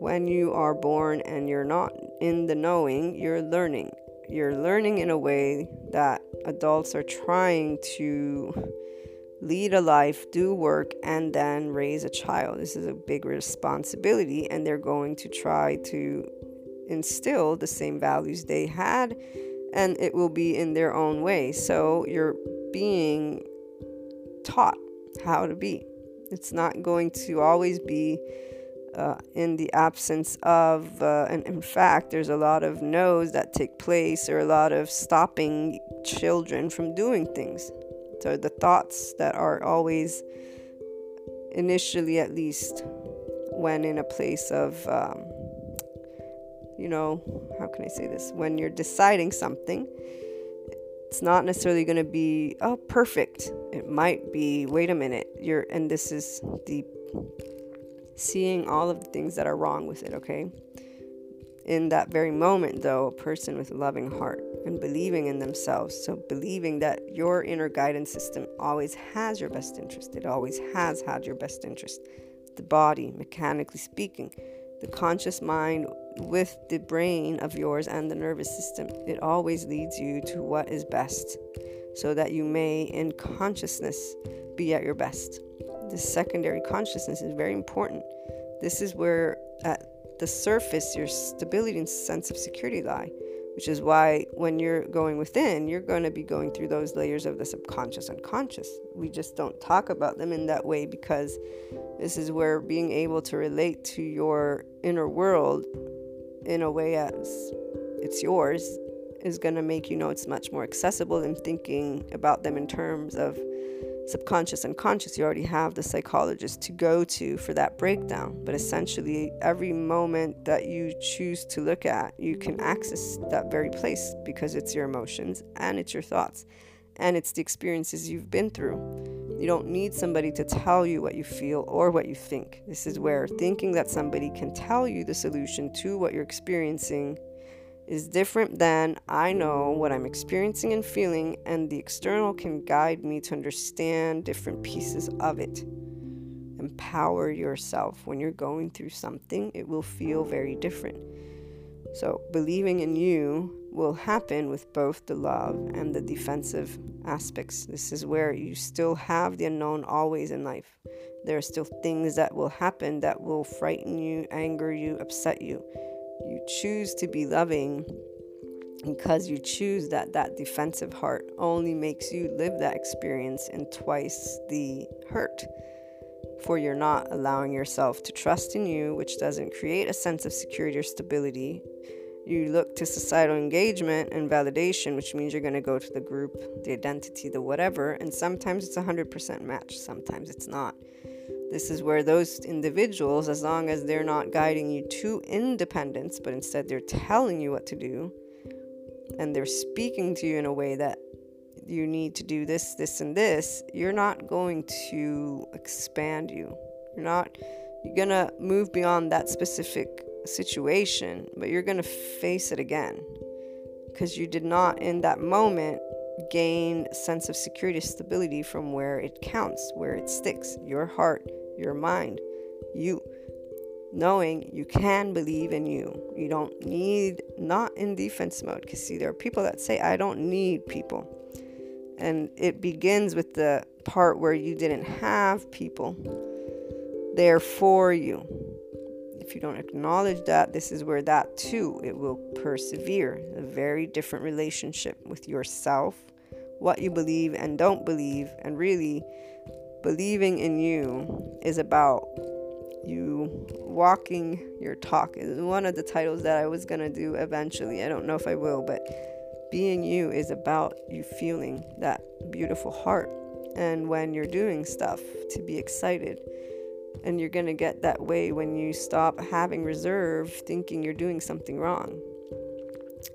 When you are born and you're not in the knowing, you're learning you're learning in a way that adults are trying to lead a life, do work, and then raise a child. This is a big responsibility, and they're going to try to instill the same values they had, and it will be in their own way. So you're being taught how to be. It's not going to always be uh, in the absence of, uh, and in fact, there's a lot of no's that take place, or a lot of stopping children from doing things. So the thoughts that are always, initially at least, when in a place of, um, you know, how can I say this? When you're deciding something, it's not necessarily going to be oh perfect. It might be wait a minute, you're and this is the seeing all of the things that are wrong with it, okay? In that very moment, though, a person with a loving heart and believing in themselves, so believing that your inner guidance system always has your best interest, it always has had your best interest. The body, mechanically speaking, the conscious mind with the brain of yours and the nervous system, it always leads you to what is best so that you may, in consciousness, be at your best this secondary consciousness is very important. This is where, at the surface, your stability and sense of security lie, which is why when you're going within, you're going to be going through those layers of the subconscious and conscious. We just don't talk about them in that way because this is where being able to relate to your inner world in a way as it's yours is going to make you know it's much more accessible than thinking about them in terms of subconscious and conscious, you already have the psychologist to go to for that breakdown. But essentially, every moment that you choose to look at, you can access that very place because it's your emotions and it's your thoughts and it's the experiences you've been through. You don't need somebody to tell you what you feel or what you think. This is where thinking that somebody can tell you the solution to what you're experiencing is different than I know what I'm experiencing and feeling, and the external can guide me to understand different pieces of it. Empower yourself. When you're going through something, it will feel very different. So, believing in you will happen with both the love and the defensive aspects. This is where you still have the unknown always in life. There are still things that will happen that will frighten you, anger you, upset you you choose to be loving because you choose that that defensive heart only makes you live that experience in twice the hurt for you're not allowing yourself to trust in you which doesn't create a sense of security or stability. You look to societal engagement and validation which means you're going to go to the group the identity the whatever and sometimes it's a 100% match sometimes it's not this is where those individuals, as long as they're not guiding you to independence, but instead they're telling you what to do, and they're speaking to you in a way that you need to do this, this, and this, you're not going to expand you. You're not, you're gonna move beyond that specific situation, but you're gonna face it again because you did not in that moment gain sense of security stability from where it counts where it sticks your heart your mind, you. Knowing you can believe in you. You don't need, not in defense mode. Because, see, there are people that say, I don't need people. And it begins with the part where you didn't have people there for you. If you don't acknowledge that, this is where that too, it will persevere. A very different relationship with yourself, what you believe and don't believe, and really believing in you is about you walking your talk is one of the titles that I was going to do eventually. I don't know if I will, but being you is about you feeling that beautiful heart. And when you're doing stuff, to be excited. And you're going to get that way when you stop having reserve, thinking you're doing something wrong.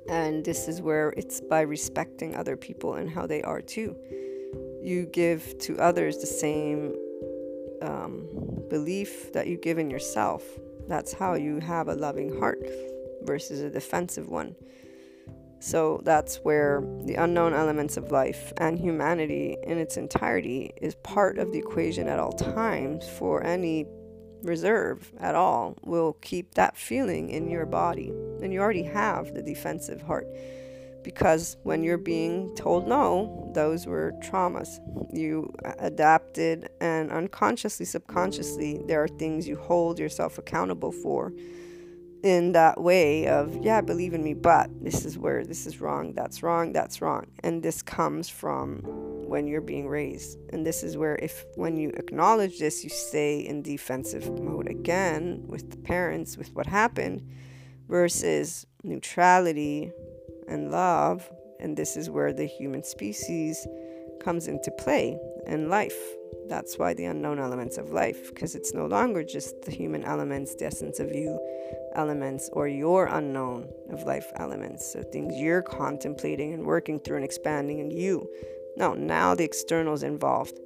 And this is where it's by respecting other people and how they are too you give to others the same um, belief that you give in yourself. That's how you have a loving heart versus a defensive one. So that's where the unknown elements of life and humanity in its entirety is part of the equation at all times for any reserve at all will keep that feeling in your body. And you already have the defensive heart because when you're being told no, those were traumas. You adapted, and unconsciously, subconsciously, there are things you hold yourself accountable for in that way of, yeah, believe in me, but this is where this is wrong, that's wrong, that's wrong. And this comes from when you're being raised. And this is where, if when you acknowledge this, you stay in defensive mode again with the parents, with what happened, versus neutrality and love, and this is where the human species comes into play in life. That's why the unknown elements of life, because it's no longer just the human elements, the essence of you elements, or your unknown of life elements. So things you're contemplating and working through and expanding in you. No, now the external is involved.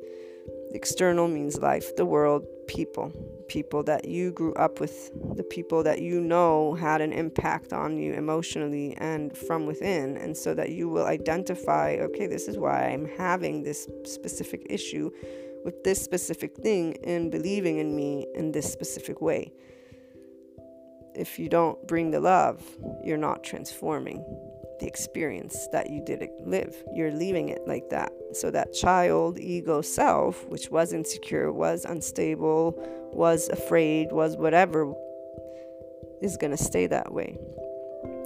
The external means life, the world, people, people that you grew up with, the people that you know had an impact on you emotionally and from within, and so that you will identify okay, this is why I'm having this specific issue with this specific thing and believing in me in this specific way. If you don't bring the love, you're not transforming the experience that you did live. You're leaving it like that. So that child ego self, which was insecure, was unstable, was afraid, was whatever, is going to stay that way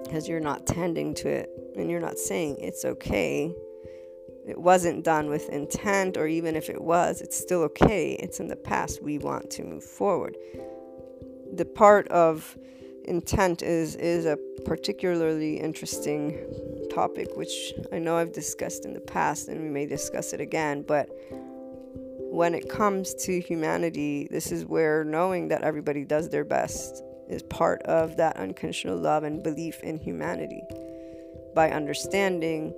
because you're not tending to it and you're not saying it's okay. It wasn't done with intent, or even if it was, it's still okay. It's in the past. We want to move forward. The part of intent is is a particularly interesting topic which I know I've discussed in the past and we may discuss it again but when it comes to humanity this is where knowing that everybody does their best is part of that unconditional love and belief in humanity by understanding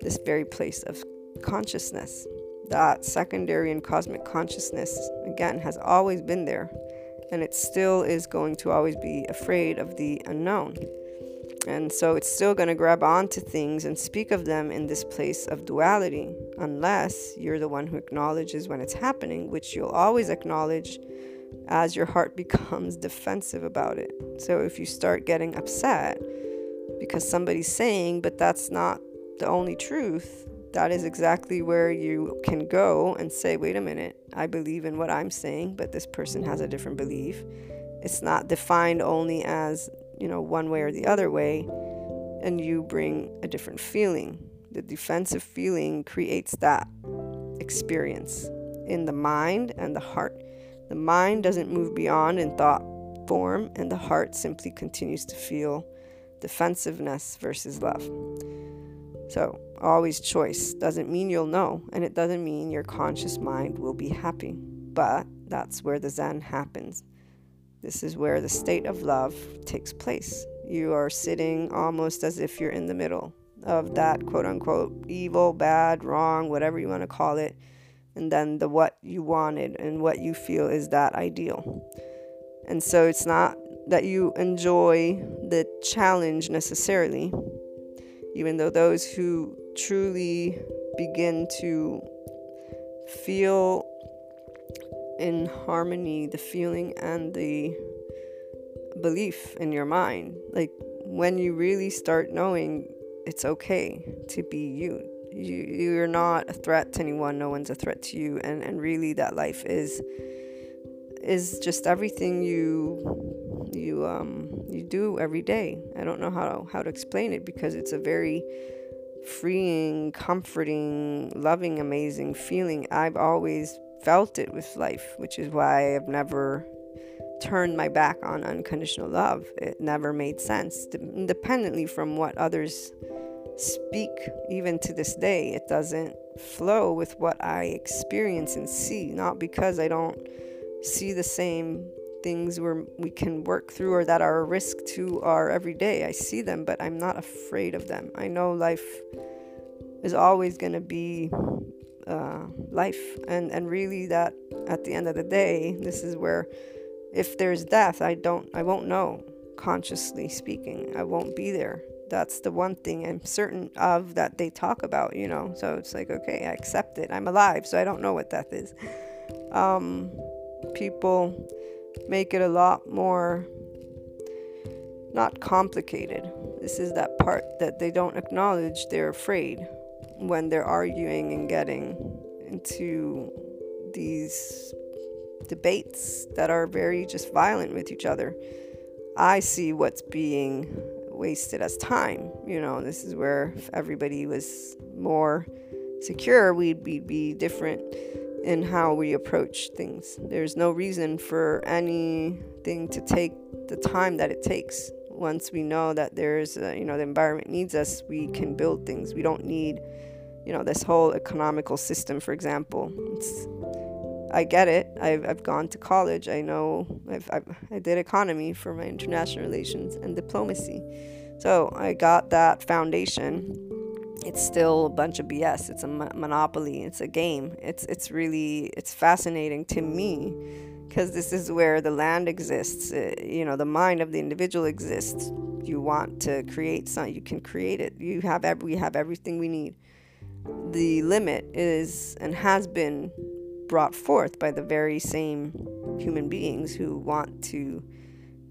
this very place of consciousness That secondary and cosmic consciousness, again, has always been there, and it still is going to always be afraid of the unknown. And so it's still going to grab onto things and speak of them in this place of duality, unless you're the one who acknowledges when it's happening, which you'll always acknowledge as your heart becomes defensive about it. So if you start getting upset because somebody's saying, but that's not the only truth, that is exactly where you can go and say, wait a minute, I believe in what I'm saying, but this person has a different belief. It's not defined only as, you know, one way or the other way, and you bring a different feeling. The defensive feeling creates that experience in the mind and the heart. The mind doesn't move beyond in thought form, and the heart simply continues to feel defensiveness versus love. So, always choice doesn't mean you'll know, and it doesn't mean your conscious mind will be happy. But that's where the Zen happens. This is where the state of love takes place. You are sitting almost as if you're in the middle of that quote unquote evil, bad, wrong, whatever you want to call it and then the what you wanted and what you feel is that ideal. And so it's not that you enjoy the challenge necessarily, even though those who truly begin to feel in harmony the feeling and the belief in your mind, like when you really start knowing it's okay to be you. You you're not a threat to anyone no one's a threat to you. And and really that life is is just everything you you um you do every day. I don't know how how to explain it because it's a very freeing comforting loving amazing feeling. I've always felt it with life which is why i've never turned my back on unconditional love it never made sense independently from what others speak even to this day. It doesn't flow with what I experience and see, not because I don't see the same things where we can work through or that are a risk to our everyday. I see them, but I'm not afraid of them. I know life is always going to be uh, life, and and really that at the end of the day, this is where if there's death, I don't, I won't know. Consciously speaking, I won't be there that's the one thing I'm certain of that they talk about, you know. So it's like, okay, I accept it. I'm alive, so I don't know what death is. Um, people make it a lot more not complicated. This is that part that they don't acknowledge. They're afraid when they're arguing and getting into these debates that are very just violent with each other. I see what's being wasted as time. You know, this is where if everybody was more secure, we'd be, be different in how we approach things. There's no reason for anything to take the time that it takes. Once we know that there's, a, you know, the environment needs us, we can build things. We don't need, you know, this whole economical system, for example. It's, I get it. I've, I've gone to college. I know I've, I've, i did economy for my international relations and diplomacy. So I got that foundation. It's still a bunch of BS. It's a mo- monopoly. It's a game. It's it's really it's fascinating to me because this is where the land exists. Uh, you know, the mind of the individual exists. You want to create something, you can create it. You have every, we have everything we need. The limit is and has been brought forth by the very same human beings who want to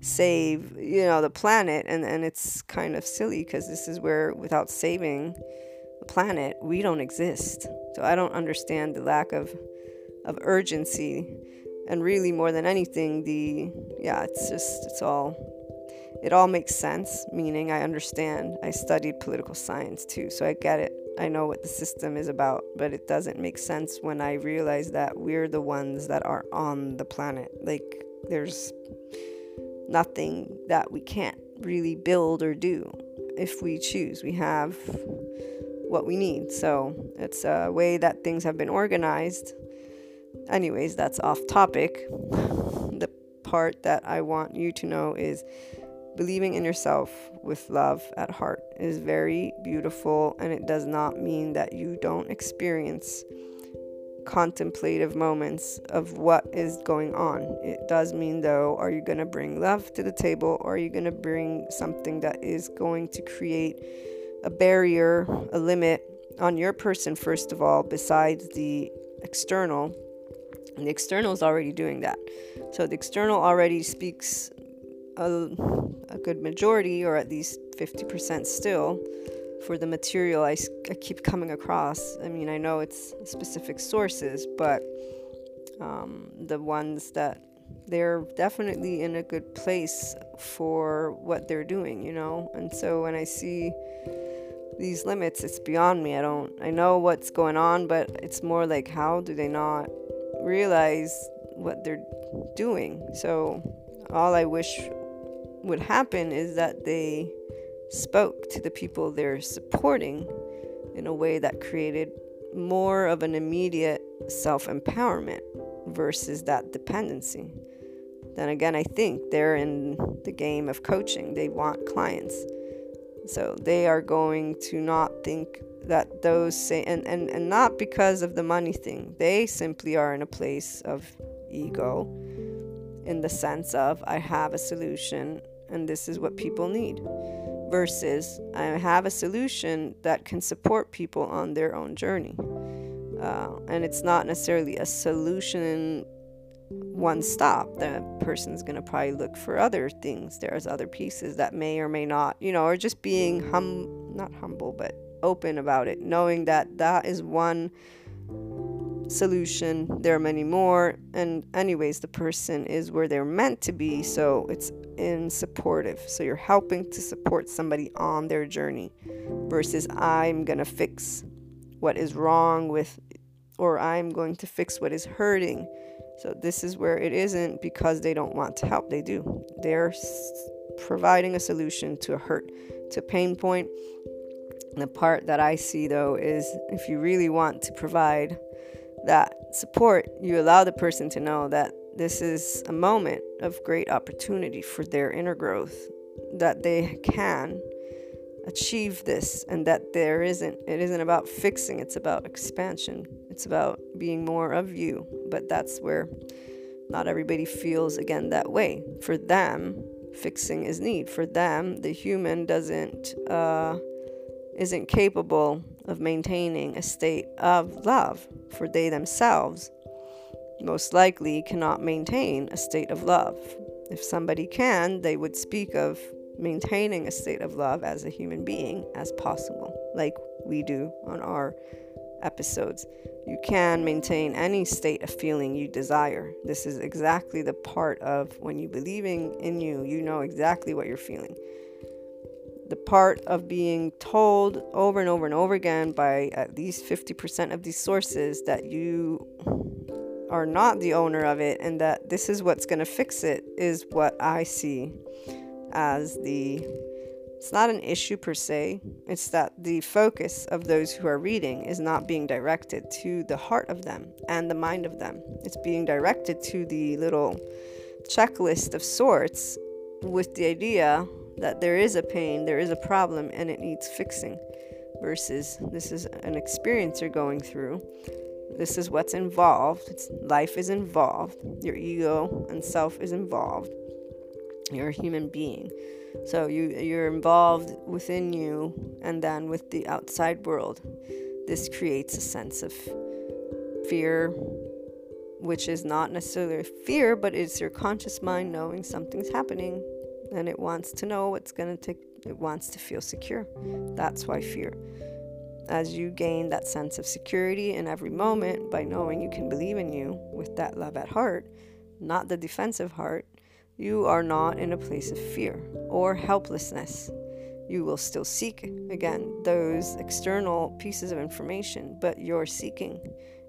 save you know the planet. And and it's kind of silly because this is where without saving the planet we don't exist. So i don't understand the lack of of urgency. And really more than anything the yeah it's just it's all it all makes sense meaning i understand. I studied political science too so i get it I know what the system is about, but it doesn't make sense when I realize that we're the ones that are on the planet. Like, there's nothing that we can't really build or do if we choose. We have what we need. So, it's a way that things have been organized. Anyways, that's off topic. The part that I want you to know is Believing in yourself with love at heart is very beautiful, and it does not mean that you don't experience contemplative moments of what is going on. It does mean, though, are you going to bring love to the table or are you going to bring something that is going to create a barrier, a limit on your person, first of all, besides the external? And the external is already doing that. So the external already speaks a, a good majority, or at least 50% still, for the material I, I keep coming across. I mean, I know it's specific sources, but um, the ones that they're definitely in a good place for what they're doing, you know? And so when I see these limits, it's beyond me. I don't, I know what's going on, but it's more like, how do they not realize what they're doing? So all I wish would happen is that they spoke to the people they're supporting in a way that created more of an immediate self empowerment versus that dependency. Then again, I think they're in the game of coaching, they want clients. So they are going to not think that those say, and, and, and not because of the money thing, they simply are in a place of ego in the sense of I have a solution and this is what people need versus I have a solution that can support people on their own journey. Uh, and it's not necessarily a solution one stop. The person's going to probably look for other things. There's other pieces that may or may not, you know, or just being hum, not humble, but open about it, knowing that that is one solution. There are many more. And, anyways, the person is where they're meant to be. So it's in supportive. So you're helping to support somebody on their journey versus I'm going to fix what is wrong with, or I'm going to fix what is hurting. So this is where it isn't because they don't want to help. They do. They're providing a solution to a hurt, to pain point. The part that I see though is if you really want to provide that support, you allow the person to know that this is a moment of great opportunity for their inner growth, that they can achieve this and that there isn't it isn't about fixing it's about expansion. It's about being more of you but that's where not everybody feels again that way. For them fixing is need. For them the human doesn't uh, isn't capable of maintaining a state of love for they themselves most likely cannot maintain a state of love. If somebody can, they would speak of maintaining a state of love as a human being as possible, like we do on our episodes. You can maintain any state of feeling you desire. This is exactly the part of when you believing in you, you know exactly what you're feeling. The part of being told over and over and over again by at least 50% of these sources that you are not the owner of it and that this is what's going to fix it is what I see as the it's not an issue per se it's that the focus of those who are reading is not being directed to the heart of them and the mind of them. It's being directed to the little checklist of sorts with the idea that there is a pain there is a problem and it needs fixing versus this is an experience you're going through this is what's involved. It's, life is involved. Your ego and self is involved. You're a human being. So you you're involved within you and then with the outside world. This creates a sense of fear which is not necessarily fear, but it's your conscious mind knowing something's happening and it wants to know what's going to take it wants to feel secure. That's why fear as you gain that sense of security in every moment by knowing you can believe in you with that love at heart, not the defensive heart, you are not in a place of fear or helplessness. You will still seek, again, those external pieces of information, but your seeking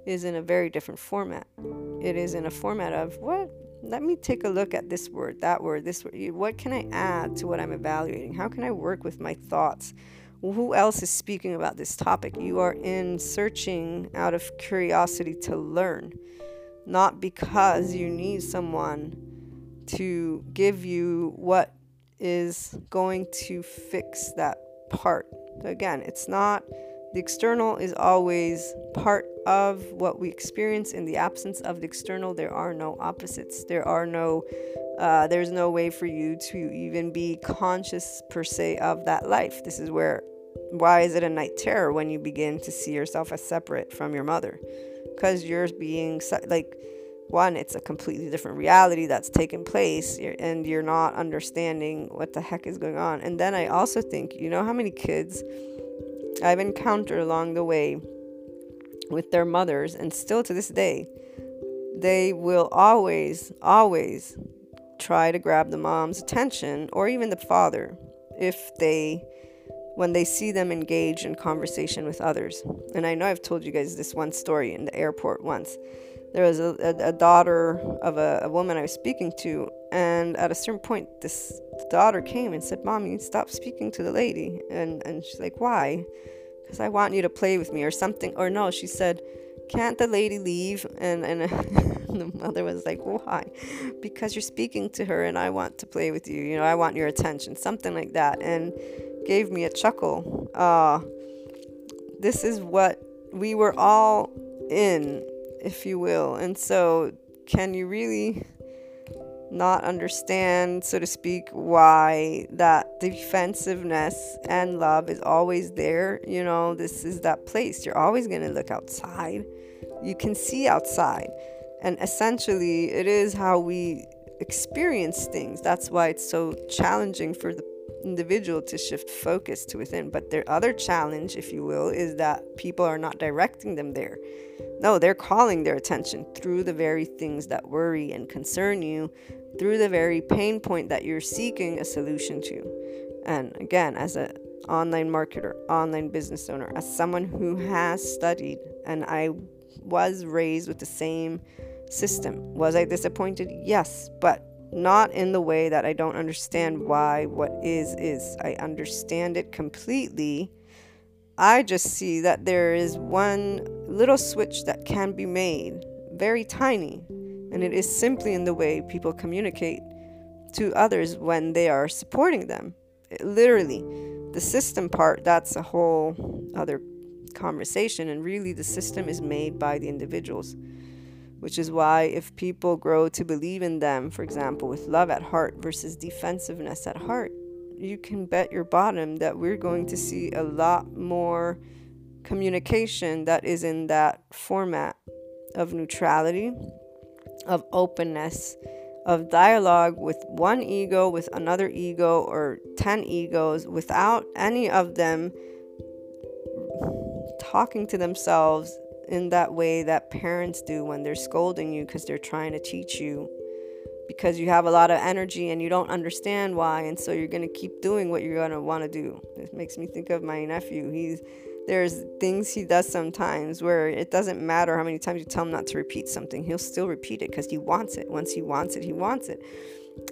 is in a very different format. It is in a format of what? Let me take a look at this word, that word, this word. What can I add to what I'm evaluating? How can I work with my thoughts? who else is speaking about this topic? You are in searching out of curiosity to learn, not because you need someone to give you what is going to fix that part. Again, it's not The external is always part of what we experience. In the absence of the external, there are no opposites. There are no, uh, there's no way for you to even be conscious per se of that life. This is where, why is it a night terror when you begin to see yourself as separate from your mother? Because you're being like, one, it's a completely different reality that's taken place, and you're not understanding what the heck is going on. And then I also think, you know, how many kids I've encountered along the way with their mothers, and still to this day, they will always, always try to grab the mom's attention or even the father if they when they see them engage in conversation with others. And I know I've told you guys this one story in the airport once there was a, a, a daughter of a, a, woman I was speaking to, and at a certain point, this daughter came and said, "Mommy, stop speaking to the lady." And and she's like, "Why?" Because I want you to play with me or something. Or no, she said, "Can't the lady leave?" And and the mother was like, "Why?" Because you're speaking to her, and I want to play with you. You know, I want your attention, something like that, and gave me a chuckle. Uh, this is what we were all in if you will. And so, can you really not understand, so to speak, why that defensiveness and love is always there? You know, this is that place. You're always going to look outside. You can see outside. And essentially, it is how we experience things. That's why it's so challenging for the individual to shift focus to within. But their other challenge, if you will, is that people are not directing them there. No, they're calling their attention through the very things that worry and concern you, through the very pain point that you're seeking a solution to. And again, as an online marketer, online business owner, as someone who has studied and I was raised with the same system, was I disappointed? Yes, but not in the way that I don't understand why what is is. I understand it completely. I just see that there is one little switch that can be made, very tiny, and it is simply in the way people communicate to others when they are supporting them. It, literally, the system part, that's a whole other conversation, and really the system is made by the individuals which is why if people grow to believe in them, for example, with love at heart versus defensiveness at heart, you can bet your bottom that we're going to see a lot more communication that is in that format of neutrality, of openness, of dialogue with one ego, with another ego, or 10 egos, without any of them talking to themselves in that way that parents do when they're scolding you because they're trying to teach you because you have a lot of energy and you don't understand why and so you're going to keep doing what you're going to want to do. It makes me think of my nephew. He's there's things he does sometimes where it doesn't matter how many times you tell him not to repeat something he'll still repeat it because he wants it. Once he wants it he wants it.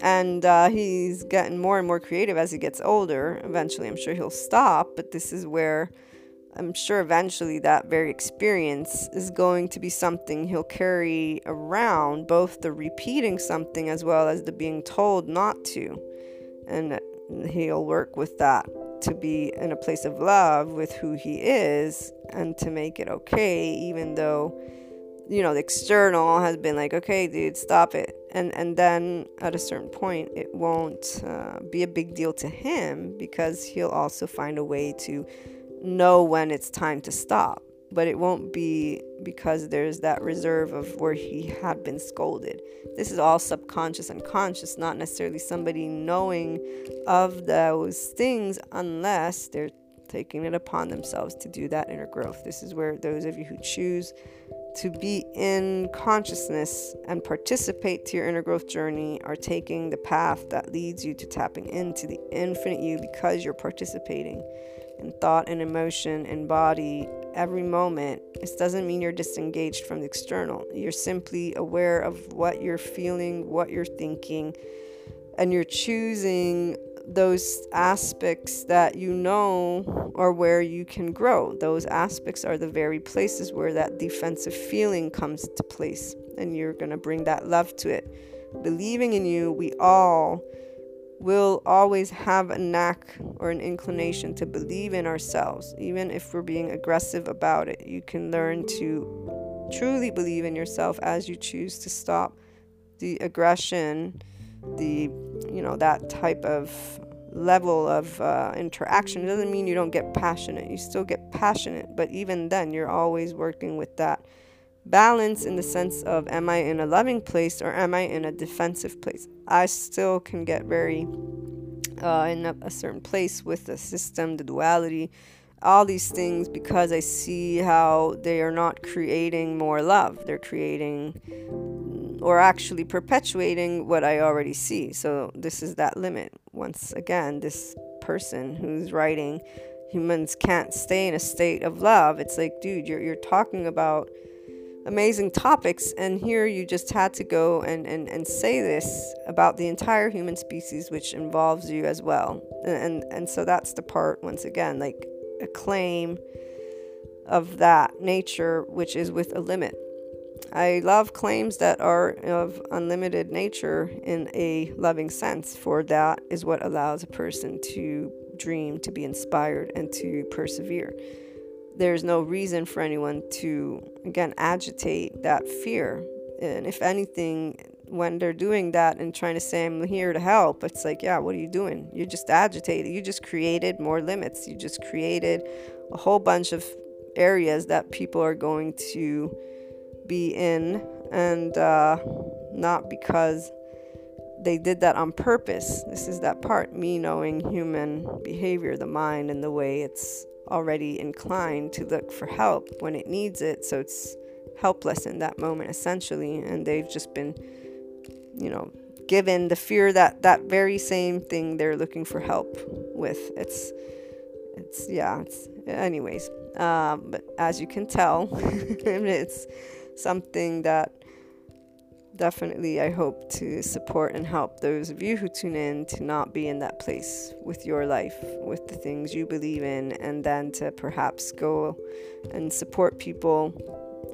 And uh, he's getting more and more creative as he gets older. Eventually i'm sure he'll stop but this is where I'm sure eventually that very experience is going to be something he'll carry around, both the repeating something as well as the being told not to. And he'll work with that to be in a place of love with who he is and to make it okay, even though, you know, the external has been like, okay, dude, stop it. And, and then at a certain point, it won't uh, be a big deal to him because he'll also find a way to know when it's time to stop. But it won't be because there's that reserve of where he had been scolded. This is all subconscious and conscious, not necessarily somebody knowing of those things unless they're taking it upon themselves to do that inner growth. This is where those of you who choose to be in consciousness and participate to your inner growth journey are taking the path that leads you to tapping into the infinite you because you're participating in thought and emotion and body every moment. This doesn't mean you're disengaged from the external. You're simply aware of what you're feeling, what you're thinking, and you're choosing those aspects that you know are where you can grow. Those aspects are the very places where that defensive feeling comes to place, and you're going to bring that love to it. Believing in you, we all we'll always have a knack or an inclination to believe in ourselves, even if we're being aggressive about it. You can learn to truly believe in yourself as you choose to stop the aggression, the, you know, that type of level of uh, interaction. It doesn't mean you don't get passionate. You still get passionate, but even then, you're always working with that balance in the sense of am I in a loving place or am I in a defensive place? I still can get very uh, in a, a certain place with the system, the duality, all these things because I see how they are not creating more love. They're creating or actually perpetuating what I already see. So this is that limit. Once again, this person who's writing humans can't stay in a state of love. It's like, dude, you're you're talking about amazing topics and here you just had to go and, and, and say this about the entire human species which involves you as well and, and and so that's the part once again like a claim of that nature which is with a limit I love claims that are of unlimited nature in a loving sense, for that is what allows a person to dream, to be inspired, and to persevere. There's no reason for anyone to, again, agitate that fear. And if anything, when they're doing that and trying to say, I'm here to help, it's like, yeah, what are you doing? You're just agitated. You just created more limits. You just created a whole bunch of areas that people are going to be in, and uh, not because they did that on purpose. This is that part me knowing human behavior, the mind, and the way it's already inclined to look for help when it needs it. So it's helpless in that moment, essentially. And they've just been, you know, given the fear that that very same thing they're looking for help with. It's, it's, yeah, it's, anyways. Um, but as you can tell, it's something that definitely I hope to support and help those of you who tune in to not be in that place with your life, with the things you believe in, and then to perhaps go and support people,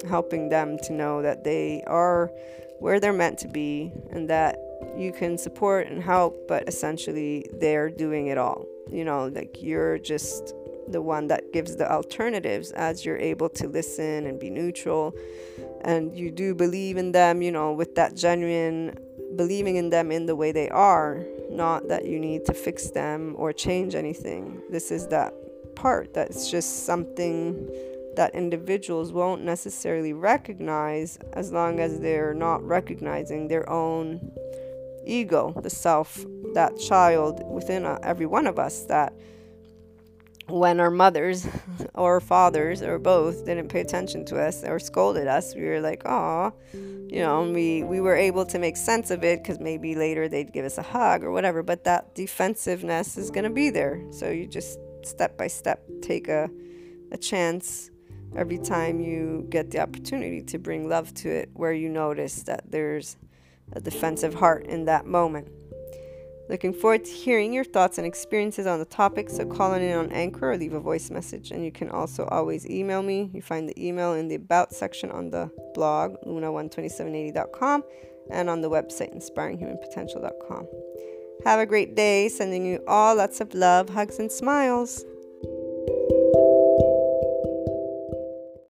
helping them to know that they are where they're meant to be and that you can support and help, but essentially they're doing it all. You know, like you're just the one that gives the alternatives as you're able to listen and be neutral and you do believe in them, you know, with that genuine believing in them in the way they are, not that you need to fix them or change anything. This is that part that's just something that individuals won't necessarily recognize as long as they're not recognizing their own ego, the self, that child within uh, every one of us that when our mothers or fathers or both didn't pay attention to us or scolded us, we were like, oh, you know, we, we were able to make sense of it because maybe later they'd give us a hug or whatever. But that defensiveness is going to be there. So you just step by step take a, a chance every time you get the opportunity to bring love to it where you notice that there's a defensive heart in that moment. Looking forward to hearing your thoughts and experiences on the topic, so call in on Anchor or leave a voice message. And you can also always email me. You find the email in the About section on the blog, luna12780.com, and on the website, inspiringhumanpotential.com. Have a great day. Sending you all lots of love, hugs, and smiles.